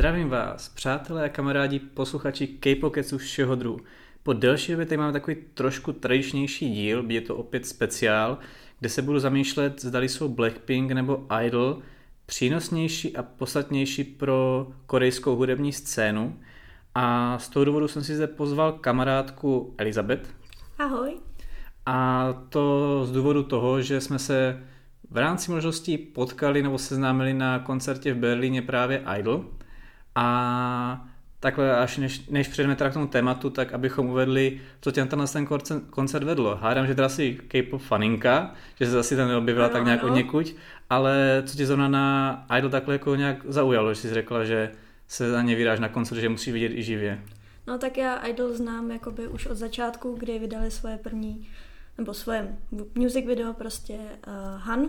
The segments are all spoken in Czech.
Zdravím vás, přátelé a kamarádi, posluchači K-Pocketsu všeho druhu. Po delší době tady máme takový trošku tradičnější díl, je to opět speciál, kde se budu zamýšlet, zdali jsou Blackpink nebo Idol přínosnější a podstatnější pro korejskou hudební scénu. A z toho důvodu jsem si zde pozval kamarádku Elizabeth. Ahoj. A to z důvodu toho, že jsme se v rámci možností potkali nebo seznámili na koncertě v Berlíně právě Idol. A takhle až než, než přejdeme teda k tomu tématu, tak abychom uvedli, co tě na ten koncert vedlo. Hádám, že teda asi K-pop faninka, že se zase tam neobjevila ano, tak nějak ano. od někuď, ale co tě zrovna na Idol takhle jako nějak zaujalo, že jsi řekla, že se za ně vydáš na koncert, že musí vidět i živě. No tak já Idol znám jakoby už od začátku, kdy vydali svoje první, nebo svoje music video prostě uh, Han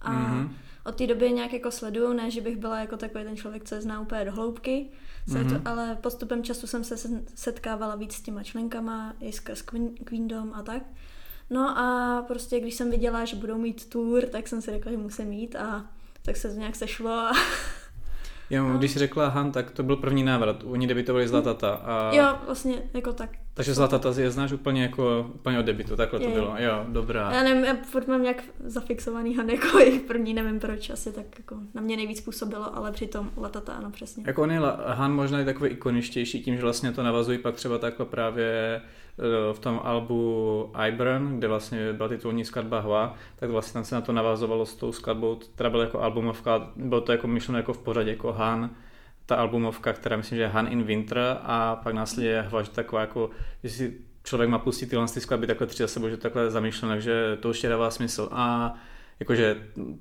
a mm-hmm. Od té doby nějak jako sleduju, ne, že bych byla jako takový ten člověk, co je zná úplně do hloubky, mm-hmm. to, ale postupem času jsem se setkávala víc s těma členkama, i skrz Queendom a tak. No a prostě když jsem viděla, že budou mít tour, tak jsem si řekla, že musím mít a tak se to nějak sešlo a Jo, no. když jsi řekla Han, tak to byl první návrat. Oni debitovali Zlatata. A... Jo, vlastně jako tak. Takže Zlatata je znáš úplně jako úplně od debitu, takhle je, to bylo. Jo, dobrá. Já nevím, já furt mám nějak zafixovaný Han jako jejich první, nevím proč, asi tak jako na mě nejvíc působilo, ale přitom Latata ano, přesně. Jako on je Han možná je takový ikoničtější tím, že vlastně to navazují pak třeba takhle právě v tom albu Iburn, kde vlastně byla titulní skladba Hua, tak vlastně tam se na to navazovalo s tou skladbou, která byla jako albumovka, bylo to jako myšleno jako v pořadě jako Han, ta albumovka, která myslím, že je Han in Winter a pak následně Hua, že taková jako, jestli člověk má pustit tyhle ty skladby takhle tři za sebou, že takhle zamýšleno, takže to ještě dává smysl. A jakože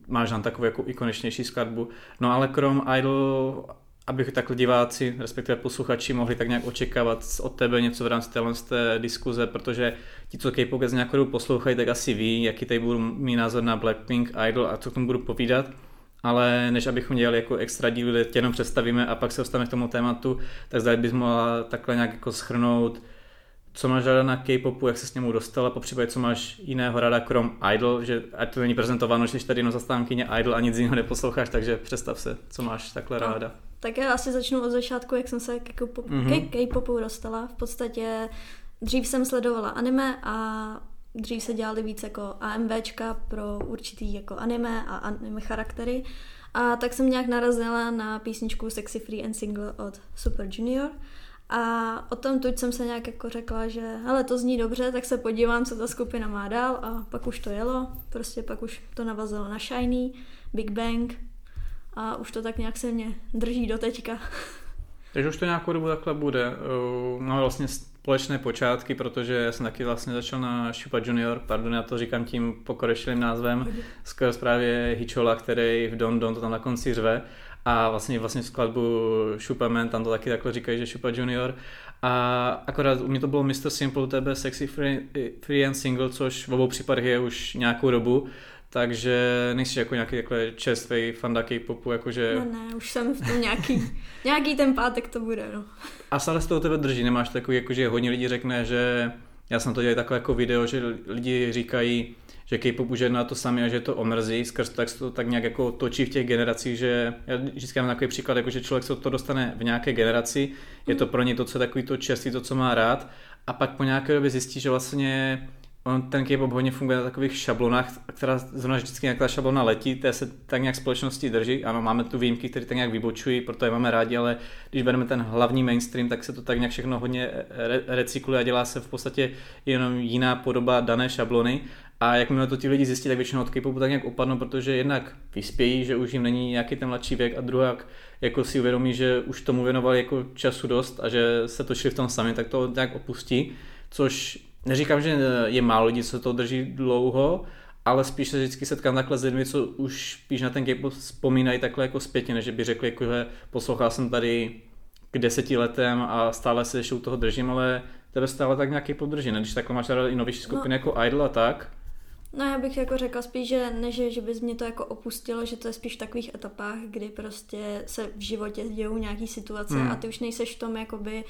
máš tam takovou jako ikonečnější skladbu. No ale krom Idol aby takhle diváci, respektive posluchači, mohli tak nějak očekávat od tebe něco v rámci téhle té diskuze, protože ti, co K-pop nějakou poslouchají, tak asi ví, jaký tady budu mít názor na Blackpink, Idol a co k tomu budu povídat. Ale než abychom dělali jako extra díl, kde tě jenom představíme a pak se dostaneme k tomu tématu, tak zda bys mohla takhle nějak jako schrnout, co máš ráda na K-popu, jak se s němu dostala, po případě co máš jiného ráda krom Idol, že ať to není prezentováno, že jsi tady jenom zastánkyně Idol a nic jiného neposloucháš, takže představ se, co máš takhle ráda. Tak já asi začnu od začátku, jak jsem se k mm-hmm. K-popu dostala. V podstatě dřív jsem sledovala anime a dřív se dělali víc jako AMVčka pro určitý jako anime a anime charaktery. A tak jsem nějak narazila na písničku Sexy Free and Single od Super Junior. A o tom tuď jsem se nějak jako řekla, že ale to zní dobře, tak se podívám, co ta skupina má dál a pak už to jelo. Prostě pak už to navazilo na Shiny, Big Bang, a už to tak nějak se mě drží do teďka. Takže už to nějakou dobu takhle bude. Máme vlastně společné počátky, protože já jsem taky vlastně začal na Shupa Junior, pardon, já to říkám tím pokorešilým názvem, skoro právě Hichola, který v Don Don to tam na konci řve a vlastně vlastně skladbu Man, tam to taky takhle říkají, že Shupa Junior a akorát u mě to bylo Mr. Simple, tebe Sexy Free, free and Single, což v obou případech je už nějakou dobu, takže nejsi jako nějaký takhle čerstvý fanda K-popu, jakože... No ne, už jsem v tom nějaký, nějaký ten pátek to bude, no. A stále z toho tebe drží, nemáš takový, jakože hodně lidí řekne, že já jsem to dělal takhle jako video, že lidi říkají, že K-pop už je na to sami a že to omrzí, skrz tak se to tak nějak jako točí v těch generacích, že já vždycky mám takový příklad, jako že člověk se to dostane v nějaké generaci, je to pro ně to, co je takový to čerstvý, to, co má rád, a pak po nějaké době zjistí, že vlastně on ten K-pop hodně funguje na takových šablonách, která zrovna vždycky nějaká šablona letí, té se tak nějak společnosti drží. Ano, máme tu výjimky, které tak nějak vybočují, proto je máme rádi, ale když bereme ten hlavní mainstream, tak se to tak nějak všechno hodně re- recykluje a dělá se v podstatě jenom jiná podoba dané šablony. A jakmile to ti lidi zjistí, tak většinou od K-popu tak nějak opadnou, protože jednak vyspějí, že už jim není nějaký ten mladší věk a druhá jako si uvědomí, že už tomu věnovali jako času dost a že se točili v tom sami, tak to nějak opustí, což neříkám, že je málo lidí, co to drží dlouho, ale spíš se vždycky setkám takhle s lidmi, co už spíš na ten K-pop vzpomínají takhle jako zpětně, než by řekli, jako, že poslouchal jsem tady k deseti letem a stále se ještě u toho držím, ale tebe stále tak nějaký podrží, ne? Když takhle máš i novější skupiny no. jako Idol a tak, No já bych jako řekla spíš, že ne, že, že bys mě to jako opustilo, že to je spíš v takových etapách, kdy prostě se v životě dějou nějaký situace hmm. a ty už nejseš v tom jakoby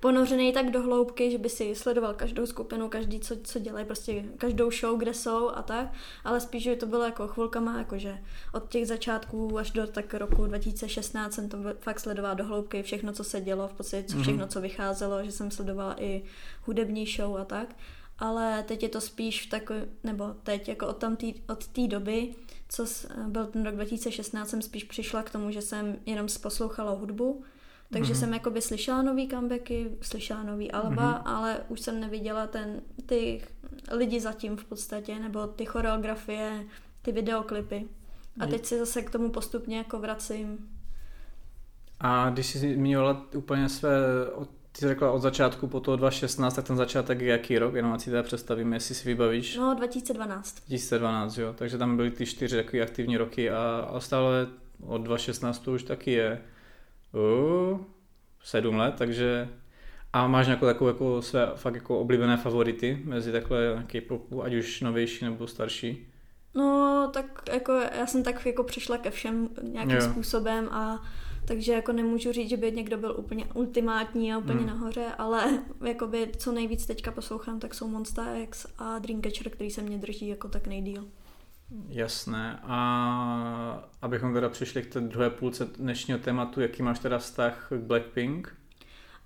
ponořený tak do hloubky, že by si sledoval každou skupinu, každý, co, co dělají, prostě každou show, kde jsou a tak, ale spíš, že to bylo jako chvilkama, jakože od těch začátků až do tak roku 2016 jsem to fakt sledovala do hloubky, všechno, co se dělo, v podstatě co, všechno, co vycházelo, že jsem sledovala i hudební show a tak ale teď je to spíš v takový, nebo teď jako od, tam tý, od té doby, co byl ten rok 2016, jsem spíš přišla k tomu, že jsem jenom poslouchala hudbu, takže mm-hmm. jsem jakoby slyšela nový comebacky, slyšela nový alba, mm-hmm. ale už jsem neviděla ten, ty lidi zatím v podstatě, nebo ty choreografie, ty videoklipy. A teď si zase k tomu postupně jako vracím. A když jsi zmiňovala úplně své ty jsi řekla od začátku po toho 2016, tak ten začátek je jaký rok? Jenom ať si teda představím, jestli si vybavíš. No, 2012. 2012, jo. Takže tam byly ty čtyři takové aktivní roky a, a stále od 2016 to už taky je uh, sedm let, takže a máš nějakou takovou jako své fakt jako oblíbené favority mezi takhle K-popu, ať už novější nebo starší? No, tak jako já jsem tak jako přišla ke všem nějakým jo. způsobem a takže jako nemůžu říct, že by někdo byl úplně ultimátní a úplně hmm. nahoře, ale jakoby co nejvíc teďka poslouchám, tak jsou Monster X a Dreamcatcher, který se mě drží jako tak nejdíl. Jasné. A abychom teda přišli k té druhé půlce dnešního tématu, jaký máš teda vztah k Blackpink?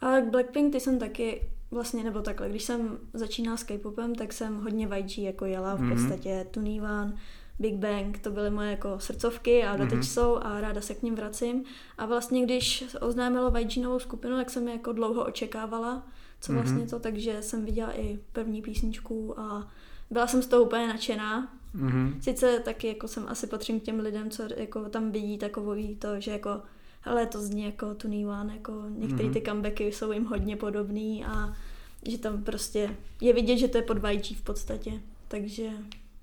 A k Blackpink ty jsem taky vlastně, nebo takhle, když jsem začínala s K-popem, tak jsem hodně YG jako jela, v mm-hmm. podstatě Tunivan, Big Bang, to byly moje jako srdcovky a doteď mm-hmm. jsou a ráda se k ním vracím. A vlastně když oznámilo YG novou skupinu, tak jsem je jako dlouho očekávala, co vlastně mm-hmm. to, takže jsem viděla i první písničku a byla jsem z toho úplně nadšená. Mm-hmm. Sice taky jako jsem asi patřím k těm lidem, co jako tam vidí takový to, že jako ale to zní jako Tony One, jako některé mm-hmm. ty comebacky jsou jim hodně podobný a že tam prostě je vidět, že to je pod YG v podstatě. Takže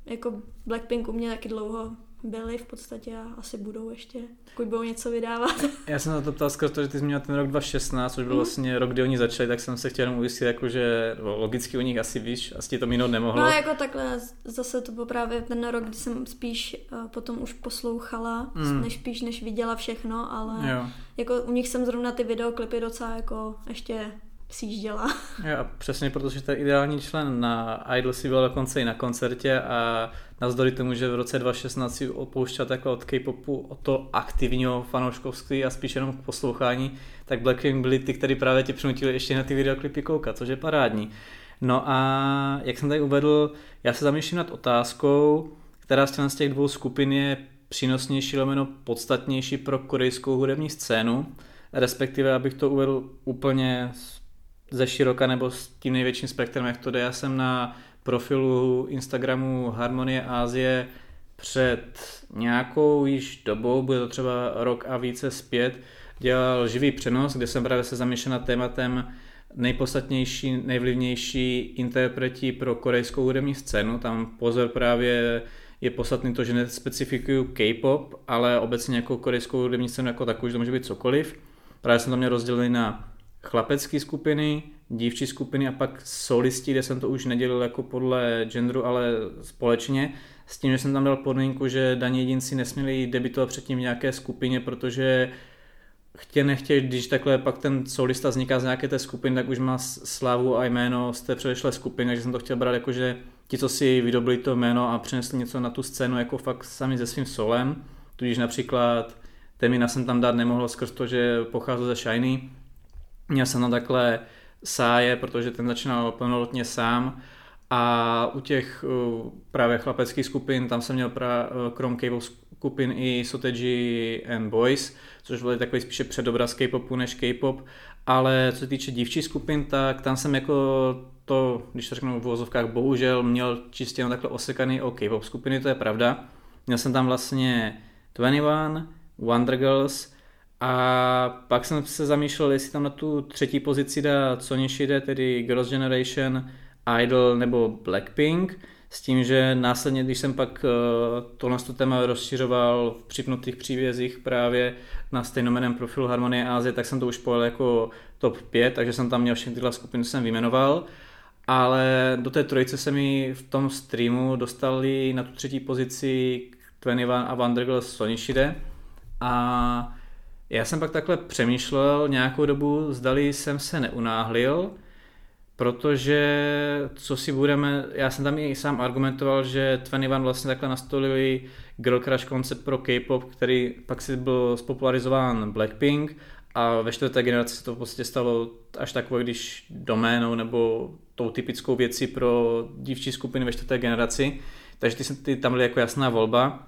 jako Blackpink u mě taky dlouho byli v podstatě a asi budou ještě, pokud budou něco vydávat. Já jsem na to ptal skrz to, že ty jsi měl ten rok 2016, což byl mm. vlastně rok, kdy oni začali, tak jsem se chtěl jenom ujistit, jako, že logicky u nich asi víš, asi ti to minout nemohlo. No jako takhle, zase to byl právě ten rok, kdy jsem spíš uh, potom už poslouchala, mm. než spíš než viděla všechno, ale jo. jako u nich jsem zrovna ty videoklipy docela jako ještě sjížděla. Jo, přesně protože to je ideální člen. Na Idol si byl dokonce i na koncertě a navzdory tomu, že v roce 2016 si opouštěl takhle od K-popu o to aktivního fanouškovství a spíš jenom k poslouchání, tak Blackpink byli ty, kteří právě tě přinutili ještě na ty videoklipy koukat, což je parádní. No a jak jsem tady uvedl, já se zamýšlím nad otázkou, která z těch dvou skupin je přínosnější, lomeno podstatnější pro korejskou hudební scénu, respektive abych to uvedl úplně ze široka nebo s tím největším spektrem, jak to jde. Já jsem na profilu Instagramu Harmonie Ázie před nějakou již dobou, bude to třeba rok a více zpět, dělal živý přenos, kde jsem právě se zamýšlel nad tématem nejpodstatnější, nejvlivnější interpreti pro korejskou hudební scénu. Tam pozor právě je podstatný to, že nespecifikuju K-pop, ale obecně jako korejskou hudební scénu jako takovou, že to může být cokoliv. Právě jsem tam měl rozdělený na chlapecké skupiny, dívčí skupiny a pak solisti, kde jsem to už nedělil jako podle genderu, ale společně, s tím, že jsem tam dal podmínku, že daní jedinci nesměli debitovat předtím v nějaké skupině, protože chtě nechtě, když takhle pak ten solista vzniká z nějaké té skupiny, tak už má slávu a jméno z té předešlé skupiny, takže jsem to chtěl brát jako, že ti, co si vydobili to jméno a přinesli něco na tu scénu jako fakt sami se svým solem, tudíž například Temina jsem tam dát nemohl skrz to, že pocházel ze Shiny, Měl jsem tam takhle sáje, protože ten začínal plnolotně sám a u těch uh, právě chlapeckých skupin, tam jsem měl pra, uh, krom K-pop skupin i Soteji and Boys, což byly takový spíše předobraz K-popu než K-pop, ale co se týče dívčí skupin, tak tam jsem jako to, když to řeknu v vozovkách, bohužel měl čistě jenom takhle osekaný o K-pop skupiny, to je pravda. Měl jsem tam vlastně 21, Wonder Girls, a pak jsem se zamýšlel, jestli tam na tu třetí pozici dá co jde, tedy Girls' Generation, Idol nebo Blackpink, s tím, že následně, když jsem pak eh, tohle téma rozšiřoval v připnutých přívězích právě na stejnomeném profilu Harmonie Asie, tak jsem to už pojel jako top 5, takže jsem tam měl všechny tyhle skupiny, jsem vyjmenoval. ale do té trojice se mi v tom streamu dostali na tu třetí pozici 21 a Wandergirls Sonishide a já jsem pak takhle přemýšlel nějakou dobu, zdali jsem se neunáhlil, protože co si budeme, já jsem tam i sám argumentoval, že 21 vlastně takhle nastolili Girl Crush koncept pro K-pop, který pak si byl spopularizován Blackpink a ve čtvrté generaci se to v podstatě stalo až takové, když doménou nebo tou typickou věcí pro dívčí skupiny ve čtvrté generaci. Takže ty, ty tam byly jako jasná volba.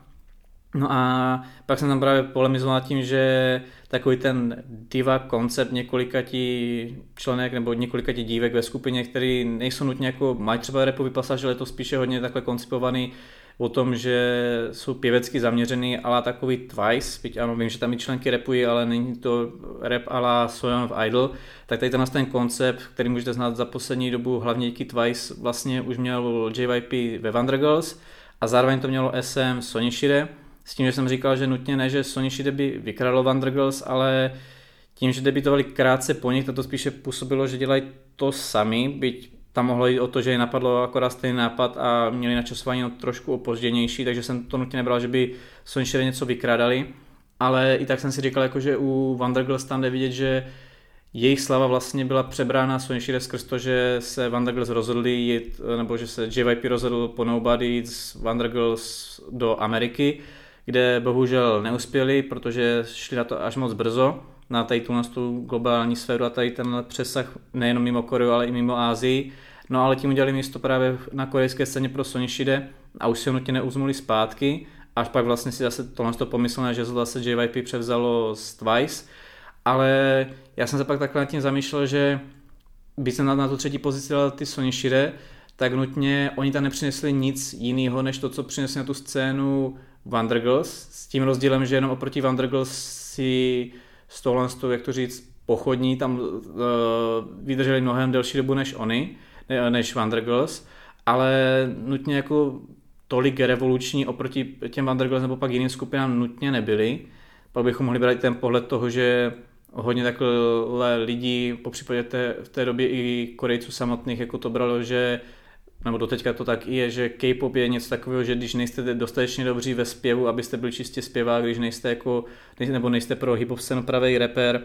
No a pak jsem tam právě polemizoval tím, že takový ten diva koncept několika ti členek nebo několika ti dívek ve skupině, který nejsou nutně jako, mají třeba repový pasáž, ale je to spíše hodně takhle koncipovaný o tom, že jsou pěvecky zaměřený, ale takový Twice, byť ano, vím, že tam i členky repují, ale není to rap ala Soyon of Idol, tak tady ten, ten koncept, který můžete znát za poslední dobu, hlavně díky Twice, vlastně už měl JYP ve Wonder Girls a zároveň to mělo SM Sony Shire, s tím, že jsem říkal, že nutně ne, že Sony by vykradlo Wonder Girls, ale tím, že debitovali krátce po nich, to spíše působilo, že dělají to sami, byť tam mohlo jít o to, že je napadlo akorát stejný nápad a měli načasování no trošku opozděnější, takže jsem to nutně nebral, že by Sony něco vykrádali, ale i tak jsem si říkal, jako, že u Wonder Girls tam jde vidět, že jejich slava vlastně byla přebrána Sony Shire skrz to, že se Wonder Girls rozhodli jít, nebo že se JYP rozhodl po Nobody z Wonder Girls do Ameriky, kde bohužel neuspěli, protože šli na to až moc brzo, na tady tu, tu globální sféru a tady ten přesah nejenom mimo Koreu, ale i mimo Ázii. No ale tím udělali místo právě na korejské scéně pro Sonishide a už se ho nutně neuzmuli zpátky, až pak vlastně si zase tohle to pomyslel, že zase JYP převzalo z Twice, ale já jsem se pak takhle nad tím zamýšlel, že by se na, na tu třetí pozici dal ty Sonishide, tak nutně oni tam nepřinesli nic jiného, než to, co přinesli na tu scénu Wandergirls, s tím rozdílem, že jenom oproti Wandergirls si z tohle, jak to říct, pochodní tam uh, vydrželi mnohem delší dobu než oni, ne, než Wandergirls, ale nutně jako tolik revoluční oproti těm Wandergirls nebo pak jiným skupinám nutně nebyly. Pak bychom mohli brát ten pohled toho, že hodně takhle lidí, po případě té, v té době i Korejců samotných, jako to bralo, že nebo doteďka to tak je, že K-pop je něco takového, že když nejste dostatečně dobří ve zpěvu, abyste byli čistě zpěvák, když nejste jako, nebo nejste pro hip hop scénu pravý rapper,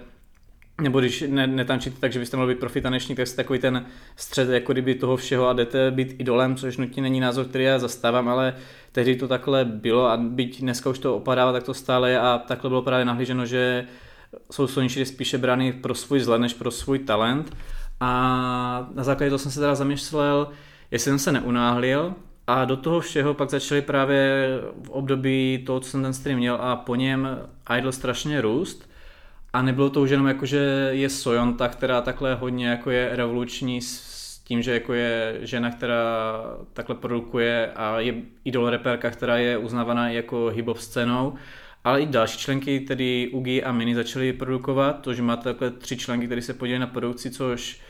nebo když ne, netančíte tak, že byste mohli být profi tanečník, tak jste takový ten střed jako kdyby toho všeho a jdete být idolem, což nutně není názor, který já zastávám, ale tehdy to takhle bylo a byť dneska už to opadává, tak to stále je a takhle bylo právě nahlíženo, že jsou Soničky spíše brány pro svůj vzhled než pro svůj talent. A na základě toho jsem se teda zamýšlel, jestli jsem se neunáhlil a do toho všeho pak začaly právě v období toho, co jsem ten stream měl a po něm Idol strašně růst. A nebylo to už jenom jako, že je Sojonta, která takhle hodně jako je revoluční s tím, že jako je žena, která takhle produkuje a je idol reperka, která je uznávaná jako hip scénou, ale i další členky, tedy Ugi a Mini, začaly produkovat, to, že máte takhle tři členky, které se podílejí na produkci, což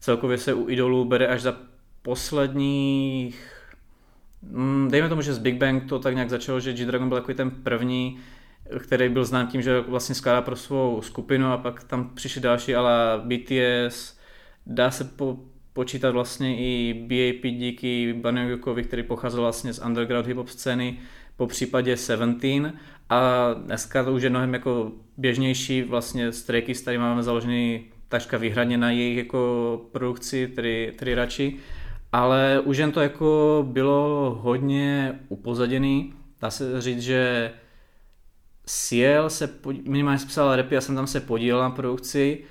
celkově se u idolů bere až za posledních, mm, dejme tomu, že z Big Bang to tak nějak začalo, že G-Dragon byl takový ten první, který byl znám tím, že vlastně skládá pro svou skupinu a pak tam přišli další, ale BTS, dá se po, počítat vlastně i BAP díky Banyukovi, který pocházel vlastně z underground hip-hop scény, po případě Seventeen. A dneska to už je mnohem jako běžnější, vlastně Kids tady máme založený takřka výhradně na jejich jako produkci, tedy, tedy radši ale už jen to jako bylo hodně upozaděný. Dá se říct, že Ciel se minimálně psal repy, já jsem tam se podílel na produkci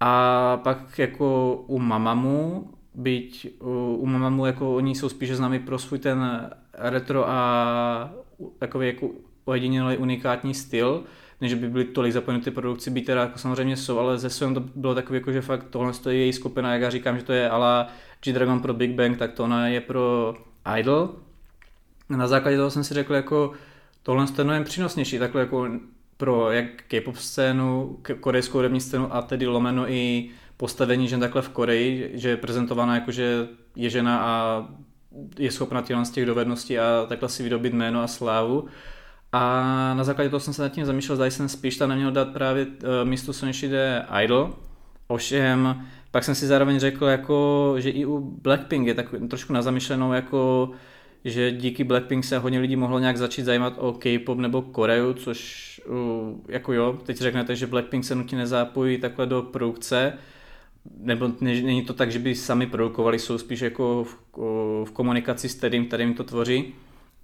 a pak jako u Mamamu, byť u, Mamamu jako oni jsou spíše známi pro svůj ten retro a takový jako ojedinělý unikátní styl, než by byly tolik zapojeny ty produkci, byť teda jako samozřejmě jsou, ale ze svým to bylo takový jako, že fakt tohle je její skupina, jak já říkám, že to je ala G-Dragon pro Big Bang, tak to ona je pro Idol. Na základě toho jsem si řekl, jako tohle je mnohem přínosnější, takhle jako pro jak K-pop scénu, korejskou hudební scénu a tedy lomeno i postavení žen takhle v Koreji, že je prezentovaná jako, že je žena a je schopna tyhle z těch dovedností a takhle si vydobit jméno a slávu. A na základě toho jsem se nad tím zamýšlel, zda jsem spíš tam neměl dát právě uh, místo Sonishide Idol. Ovšem pak jsem si zároveň řekl, jako, že i u Blackpink je tak trošku na zamyšlenou, jako, že díky Blackpink se hodně lidí mohlo nějak začít zajímat o K-pop nebo Koreu, což jako jo, teď řeknete, že Blackpink se nutně nezápojí takhle do produkce, nebo není to tak, že by sami produkovali, jsou spíš jako v, v komunikaci s kterým, kterým to tvoří.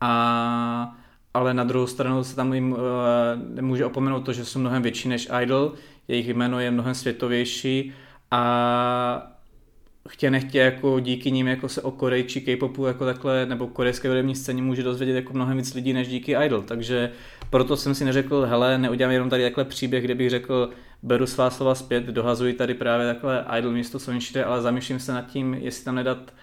A, ale na druhou stranu se tam jim uh, nemůže opomenout to, že jsou mnohem větší než Idol, jejich jméno je mnohem světovější a chtě nechtě jako díky nim jako se o Koreji či K-popu jako takhle, nebo korejské hudební scéně může dozvědět jako mnohem víc lidí než díky Idol, takže proto jsem si neřekl, hele, neudělám jenom tady takhle příběh, kde bych řekl, beru svá slova zpět, dohazuji tady právě takhle Idol místo Sonishide, ale zamýšlím se nad tím, jestli tam nedat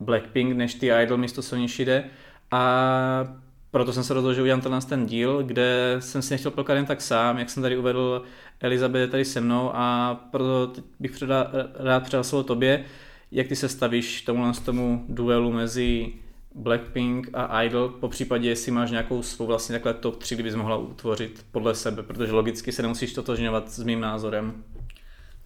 Blackpink než ty Idol místo Sonishide a proto jsem se rozhodl, že udělám tenhle ten díl, kde jsem si nechtěl prokládat jen tak sám, jak jsem tady uvedl, Elizabeth je tady se mnou a proto bych předá, rád předal slovo tobě, jak ty se stavíš tomu, tomu duelu mezi Blackpink a Idol, po případě jestli máš nějakou svou vlastně takhle top 3, kdybys mohla utvořit podle sebe, protože logicky se nemusíš totožňovat s mým názorem.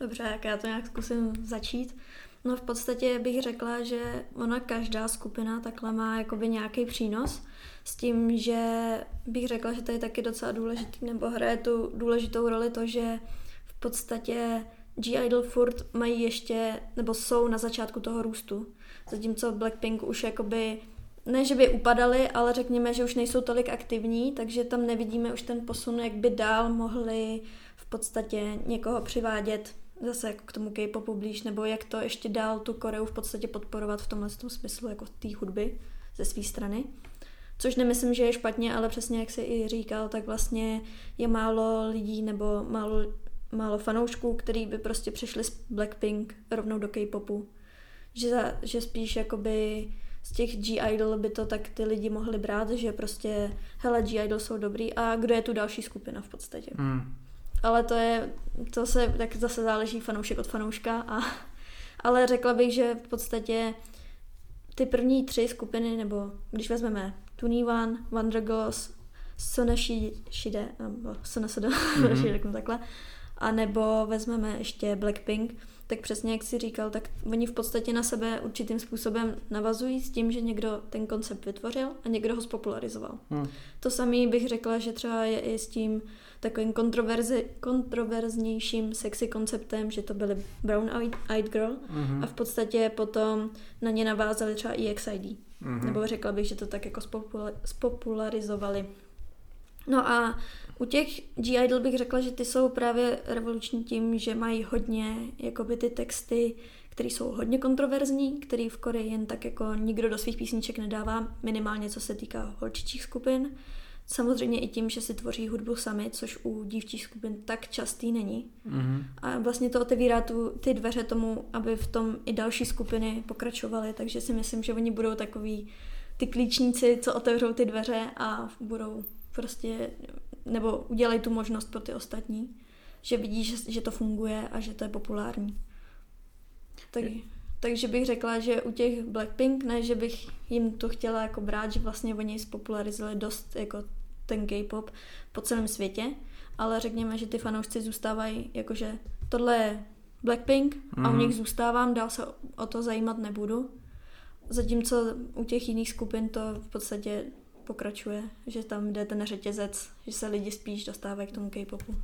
Dobře, jak já to nějak zkusím začít. No v podstatě bych řekla, že ona každá skupina takhle má jakoby nějaký přínos s tím, že bych řekla, že to je taky docela důležitý, nebo hraje tu důležitou roli to, že v podstatě G-Idol furt mají ještě, nebo jsou na začátku toho růstu. Zatímco Blackpink už jakoby ne, že by upadali, ale řekněme, že už nejsou tolik aktivní, takže tam nevidíme už ten posun, jak by dál mohli v podstatě někoho přivádět zase jako k tomu K-popu blíž, nebo jak to ještě dál tu Koreu v podstatě podporovat v tomhle tom smyslu jako té hudby ze své strany. Což nemyslím, že je špatně, ale přesně jak se i říkal, tak vlastně je málo lidí nebo málo, málo fanoušků, který by prostě přišli z Blackpink rovnou do K-popu. Že, že spíš jakoby z těch G-Idol by to tak ty lidi mohli brát, že prostě hele, G-Idol jsou dobrý a kdo je tu další skupina v podstatě. Mm. Ale to je, to se tak zase záleží fanoušek od fanouška a ale řekla bych, že v podstatě ty první tři skupiny, nebo když vezmeme Tunivan, Wonder Girls, Sonashide, nebo Sonasada, mm-hmm. řeknu takhle, a nebo vezmeme ještě Blackpink, tak přesně jak jsi říkal, tak oni v podstatě na sebe určitým způsobem navazují s tím, že někdo ten koncept vytvořil a někdo ho spopularizoval. Hmm. To samé bych řekla, že třeba je i s tím takovým kontroverzi, kontroverznějším sexy konceptem, že to byly Brown Eyed Girl hmm. a v podstatě potom na ně navázali třeba EXID. Hmm. Nebo řekla bych, že to tak jako spopularizovali. No a u těch G-Idol bych řekla, že ty jsou právě revoluční tím, že mají hodně jakoby ty texty, které jsou hodně kontroverzní, který v Koreji jen tak jako nikdo do svých písniček nedává, minimálně co se týká holčičích skupin. Samozřejmě i tím, že si tvoří hudbu sami, což u dívčích skupin tak častý není. Mm-hmm. A vlastně to otevírá tu, ty dveře tomu, aby v tom i další skupiny pokračovaly, takže si myslím, že oni budou takový ty klíčníci, co otevřou ty dveře a budou prostě nebo udělají tu možnost pro ty ostatní, že vidí, že, že to funguje a že to je populární. Tak, takže bych řekla, že u těch Blackpink, ne, že bych jim to chtěla jako brát, že vlastně oni spopularizovali dost jako ten K-pop po celém světě, ale řekněme, že ty fanoušci zůstávají jakože tohle je Blackpink mm. a u mhm. nich zůstávám, dál se o to zajímat nebudu. Zatímco u těch jiných skupin to v podstatě pokračuje, že tam jde ten řetězec, že se lidi spíš dostávají k tomu K-popu.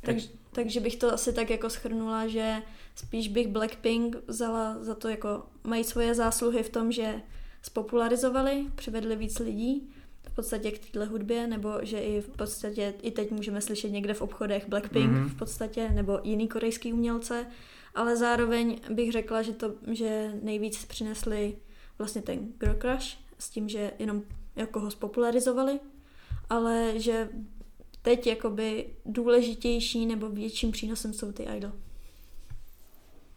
Tak, takže bych to asi tak jako schrnula, že spíš bych Blackpink vzala za to jako mají svoje zásluhy v tom, že spopularizovali, přivedli víc lidí v podstatě k téhle hudbě, nebo že i v podstatě i teď můžeme slyšet někde v obchodech Blackpink mm-hmm. v podstatě, nebo jiný korejský umělce, ale zároveň bych řekla, že to, že nejvíc přinesli vlastně ten Girl Crush, s tím, že jenom jako ho spopularizovali, ale že teď jakoby důležitější nebo větším přínosem jsou ty idol.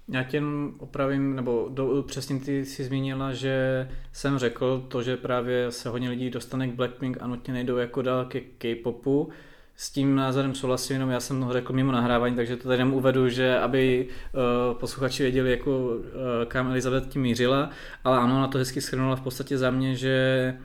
Já tě opravím, nebo do, přesně ty si zmínila, že jsem řekl to, že právě se hodně lidí dostane k Blackpink a nutně nejdou jako dál ke K-popu. S tím názorem souhlasím, jenom já jsem to řekl mimo nahrávání, takže to tady jenom uvedu, že aby uh, posluchači věděli, jako, uh, kam Elizabeth tím mířila, ale ano, na to hezky schrnula v podstatě za mě, že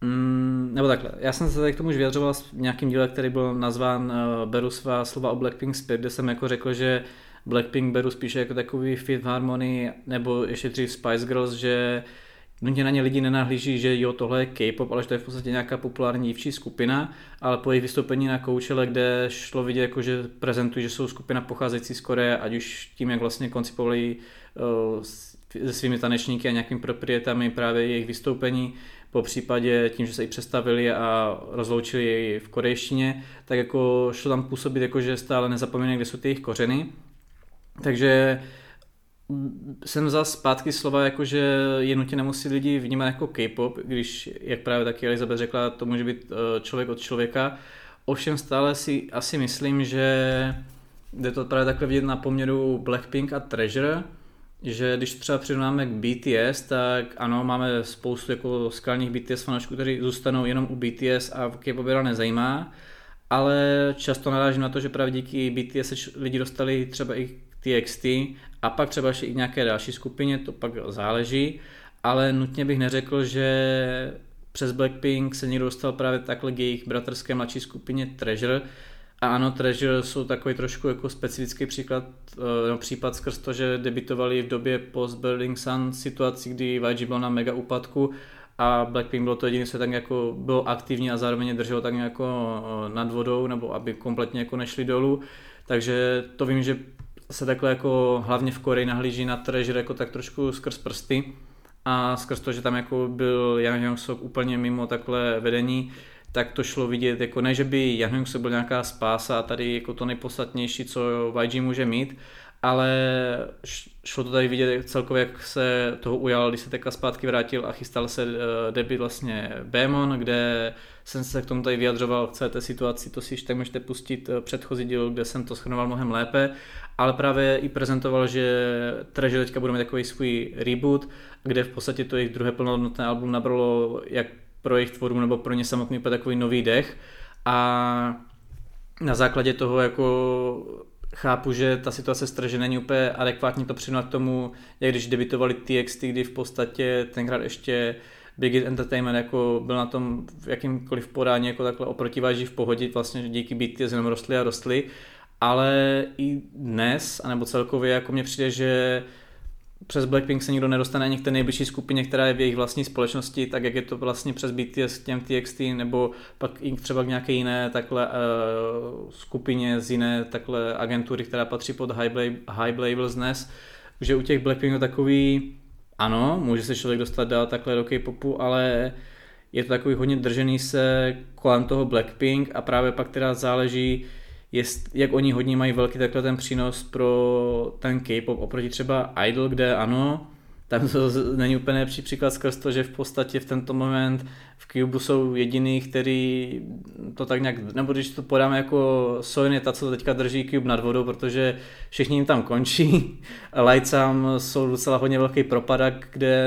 Mm, nebo takhle, já jsem se tady k tomu už vyjadřoval v nějakým díle, který byl nazván uh, Beru svá slova o Blackpink zpět, kde jsem jako řekl, že Blackpink beru spíše jako takový Fifth Harmony nebo ještě dřív Spice Girls, že nutně na ně lidi nenahlíží, že jo, tohle je K-pop, ale že to je v podstatě nějaká populární dívčí skupina, ale po jejich vystoupení na Coachelle, kde šlo vidět, jako, že prezentují, že jsou skupina pocházející z Koreje, ať už tím, jak vlastně koncipovali uh, se svými tanečníky a nějakými proprietami právě jejich vystoupení, po případě tím, že se i představili a rozloučili jej v korejštině, tak jako šlo tam působit, jako že stále nezapomínají, kde jsou ty jejich kořeny. Takže jsem vzal zpátky slova, jako že je nutně nemusí lidi vnímat jako K-pop, když, jak právě taky Elizabeth řekla, to může být eh, člověk od člověka. Ovšem stále si asi myslím, že jde to právě takhle vidět na poměru Blackpink a Treasure, že když třeba přirovnáme k BTS, tak ano, máme spoustu jako skalních BTS fanoušků, kteří zůstanou jenom u BTS a K-pop nezajímá, ale často narážím na to, že právě díky BTS se lidi dostali třeba i k TXT a pak třeba ještě i nějaké další skupině, to pak záleží, ale nutně bych neřekl, že přes Blackpink se někdo dostal právě takhle k jejich bratrské mladší skupině Treasure, a ano, Treasure jsou takový trošku jako specifický příklad, no, případ skrz to, že debitovali v době post Burning Sun situaci, kdy YG byl na mega úpadku a Blackpink bylo to jediné, co tak jako bylo aktivní a zároveň drželo tak jako eh, nad vodou, nebo aby kompletně jako nešli dolů. Takže to vím, že se takhle jako hlavně v Koreji nahlíží na Treasure jako tak trošku skrz prsty a skrz to, že tam jako byl Yang Hyung Sok úplně mimo takhle vedení, tak to šlo vidět, jako ne, že by Yang se byl nějaká spása a tady jako to nejpodstatnější, co YG může mít, ale šlo to tady vidět celkově, jak se toho ujal, když se teďka zpátky vrátil a chystal se uh, debut vlastně Bémon, kde jsem se k tomu tady vyjadřoval k celé té situaci, to si ještě můžete pustit eh, předchozí díl, kde jsem to schrnoval mnohem lépe, ale právě i prezentoval, že Treasure teďka bude mít takový svůj reboot, kde v podstatě to jejich druhé plnohodnotné album nabralo jak pro jejich tvorbu nebo pro ně samotný úplně takový nový dech. A na základě toho jako chápu, že ta situace strže není úplně adekvátní to přirovnat k tomu, jak když debitovali TXT, kdy v podstatě tenkrát ještě Big It Entertainment jako byl na tom v jakýmkoliv podání jako takhle oproti v pohodě, vlastně díky BTS jenom rostly a rostly, ale i dnes, anebo celkově jako mně přijde, že přes Blackpink se nikdo nedostane ani k té nejbližší skupině, která je v jejich vlastní společnosti, tak jak je to vlastně přes BTS k těm TXT, nebo pak i třeba k nějaké jiné takhle uh, skupině z jiné takhle agentury, která patří pod High, Labels dnes, že u těch Blackpink je takový, ano, může se člověk dostat dál takhle do K-popu, ale je to takový hodně držený se kolem toho Blackpink a právě pak teda záleží, jest, jak oni hodně mají velký takhle ten přínos pro ten K-pop oproti třeba Idol, kde ano, tam to není úplně příklad skrz to, že v podstatě v tento moment v Cube jsou jediný, který to tak nějak, nebo když to podáme jako Soin je ta, co teďka drží Cube nad vodou, protože všichni jim tam končí. Lightsam jsou docela hodně velký propadak, kde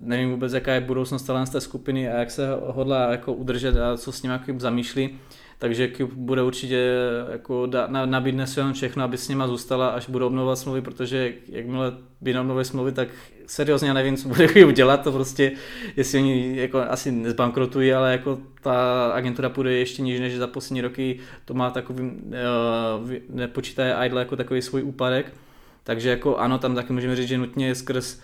nevím vůbec, jaká je budoucnost té skupiny a jak se hodla jako udržet a co s ním Cube zamýšlí takže Cube bude určitě jako da, nabídne si všechno, aby s nima zůstala, až budou obnovovat smlouvy, protože jakmile by obnovili smlouvy, tak seriózně nevím, co bude Cube dělat, to prostě, jestli oni jako asi nezbankrotují, ale jako ta agentura půjde ještě níž, než za poslední roky to má takový, uh, nepočítaje Idle jako takový svůj úpadek, takže jako ano, tam taky můžeme říct, že nutně skrz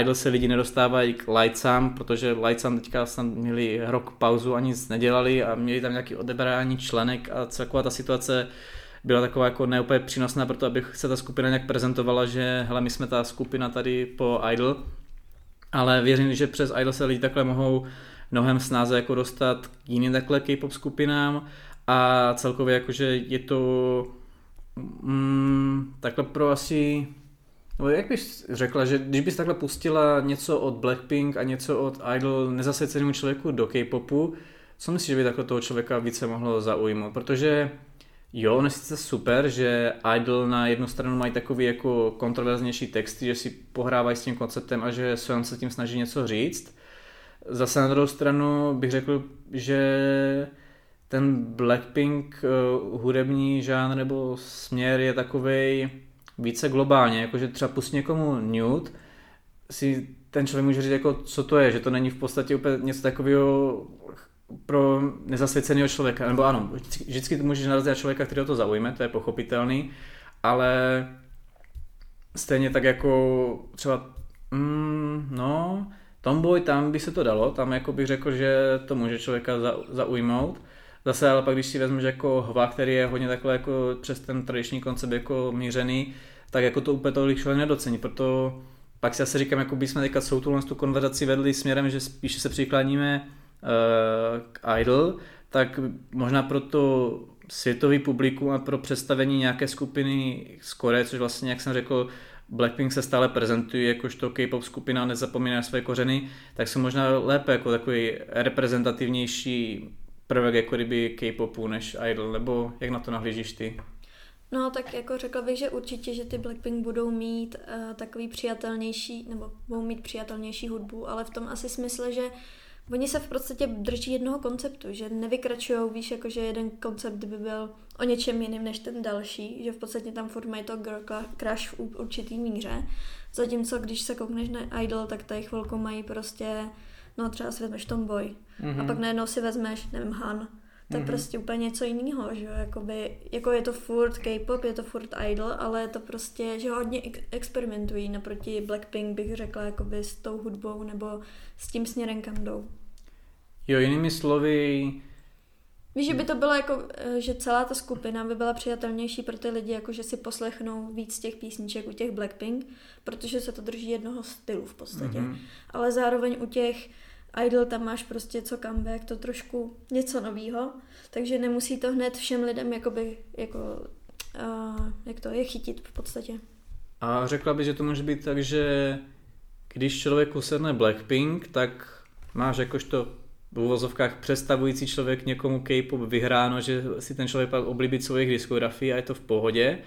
Idol se lidi nedostávají k Lightsam, protože Lightsam teďka snad měli rok pauzu a nic nedělali a měli tam nějaký odebrání členek a celková ta situace byla taková jako neúplně přínosná pro to, aby se ta skupina nějak prezentovala, že hele, my jsme ta skupina tady po Idol, ale věřím, že přes Idol se lidi takhle mohou mnohem snáze jako dostat k jiným takhle K-pop skupinám a celkově jakože je to mm, takhle pro asi No jak bys řekla, že když bys takhle pustila něco od Blackpink a něco od Idol nezasvěcenému člověku do K-popu, co myslíš, že by takhle toho člověka více mohlo zaujmout? Protože jo, on je sice super, že Idol na jednu stranu mají takový jako kontroverznější texty, že si pohrávají s tím konceptem a že Seon se tím snaží něco říct. Zase na druhou stranu bych řekl, že ten Blackpink uh, hudební žánr nebo směr je takovej více globálně, jakože třeba pustí někomu nude, si ten člověk může říct, jako, co to je, že to není v podstatě úplně něco takového pro nezasvěceného člověka, nebo ano, vždycky to můžeš narazit na člověka, který to zaujme, to je pochopitelný, ale stejně tak jako třeba, mm, no, Tomboy, tam by se to dalo, tam jako bych řekl, že to může člověka zaujmout. Zase ale pak, když si vezmeš jako hva, který je hodně takhle jako přes ten tradiční koncept jako mířený, tak jako to úplně tolik člověk nedocení, proto pak si asi říkám, jako bychom teďka celou tu, tu konverzaci vedli směrem, že spíše se přikláníme uh, k Idol, tak možná pro to světový publikum a pro představení nějaké skupiny z Koreje, což vlastně, jak jsem řekl, Blackpink se stále prezentují jakožto K-pop skupina, nezapomíná své kořeny, tak jsou možná lépe jako takový reprezentativnější prvek jako kdyby K-popu než Idol, nebo jak na to nahlížíš ty? No, tak jako řekla bych, že určitě, že ty Blackpink budou mít uh, takový přijatelnější, nebo budou mít přijatelnější hudbu, ale v tom asi smysl, že oni se v podstatě drží jednoho konceptu, že nevykračují, víš, jako že jeden koncept by byl o něčem jiným než ten další, že v podstatě tam furt mají to girl crush v určitý míře, zatímco když se koukneš na Idol, tak tady chvilku mají prostě, no třeba si vezmeš Tomboy mm-hmm. a mhm. pak najednou si vezmeš, nevím, Han, to je mm-hmm. prostě úplně něco jiného, že jo, Jakoby, jako je to furt K-pop, je to furt idol, ale je to prostě, že hodně experimentují naproti Blackpink, bych řekla, jakoby s tou hudbou nebo s tím směrem, kam jdou. Jo, jinými slovy... Víš, že by to bylo jako, eh, že celá ta skupina by byla přijatelnější pro ty lidi, jako že si poslechnou víc těch písniček u těch Blackpink, protože se to drží jednoho stylu v podstatě. Mm-hmm. Ale zároveň u těch Idol tam máš prostě co comeback, to trošku něco novýho, takže nemusí to hned všem lidem jakoby, jako, uh, jak to je, chytit v podstatě. A řekla by, že to může být tak, že když člověku sedne Blackpink, tak máš jakožto v uvozovkách představující člověk někomu K-pop vyhráno, že si ten člověk pak oblíbí svých diskografií a je to v pohodě,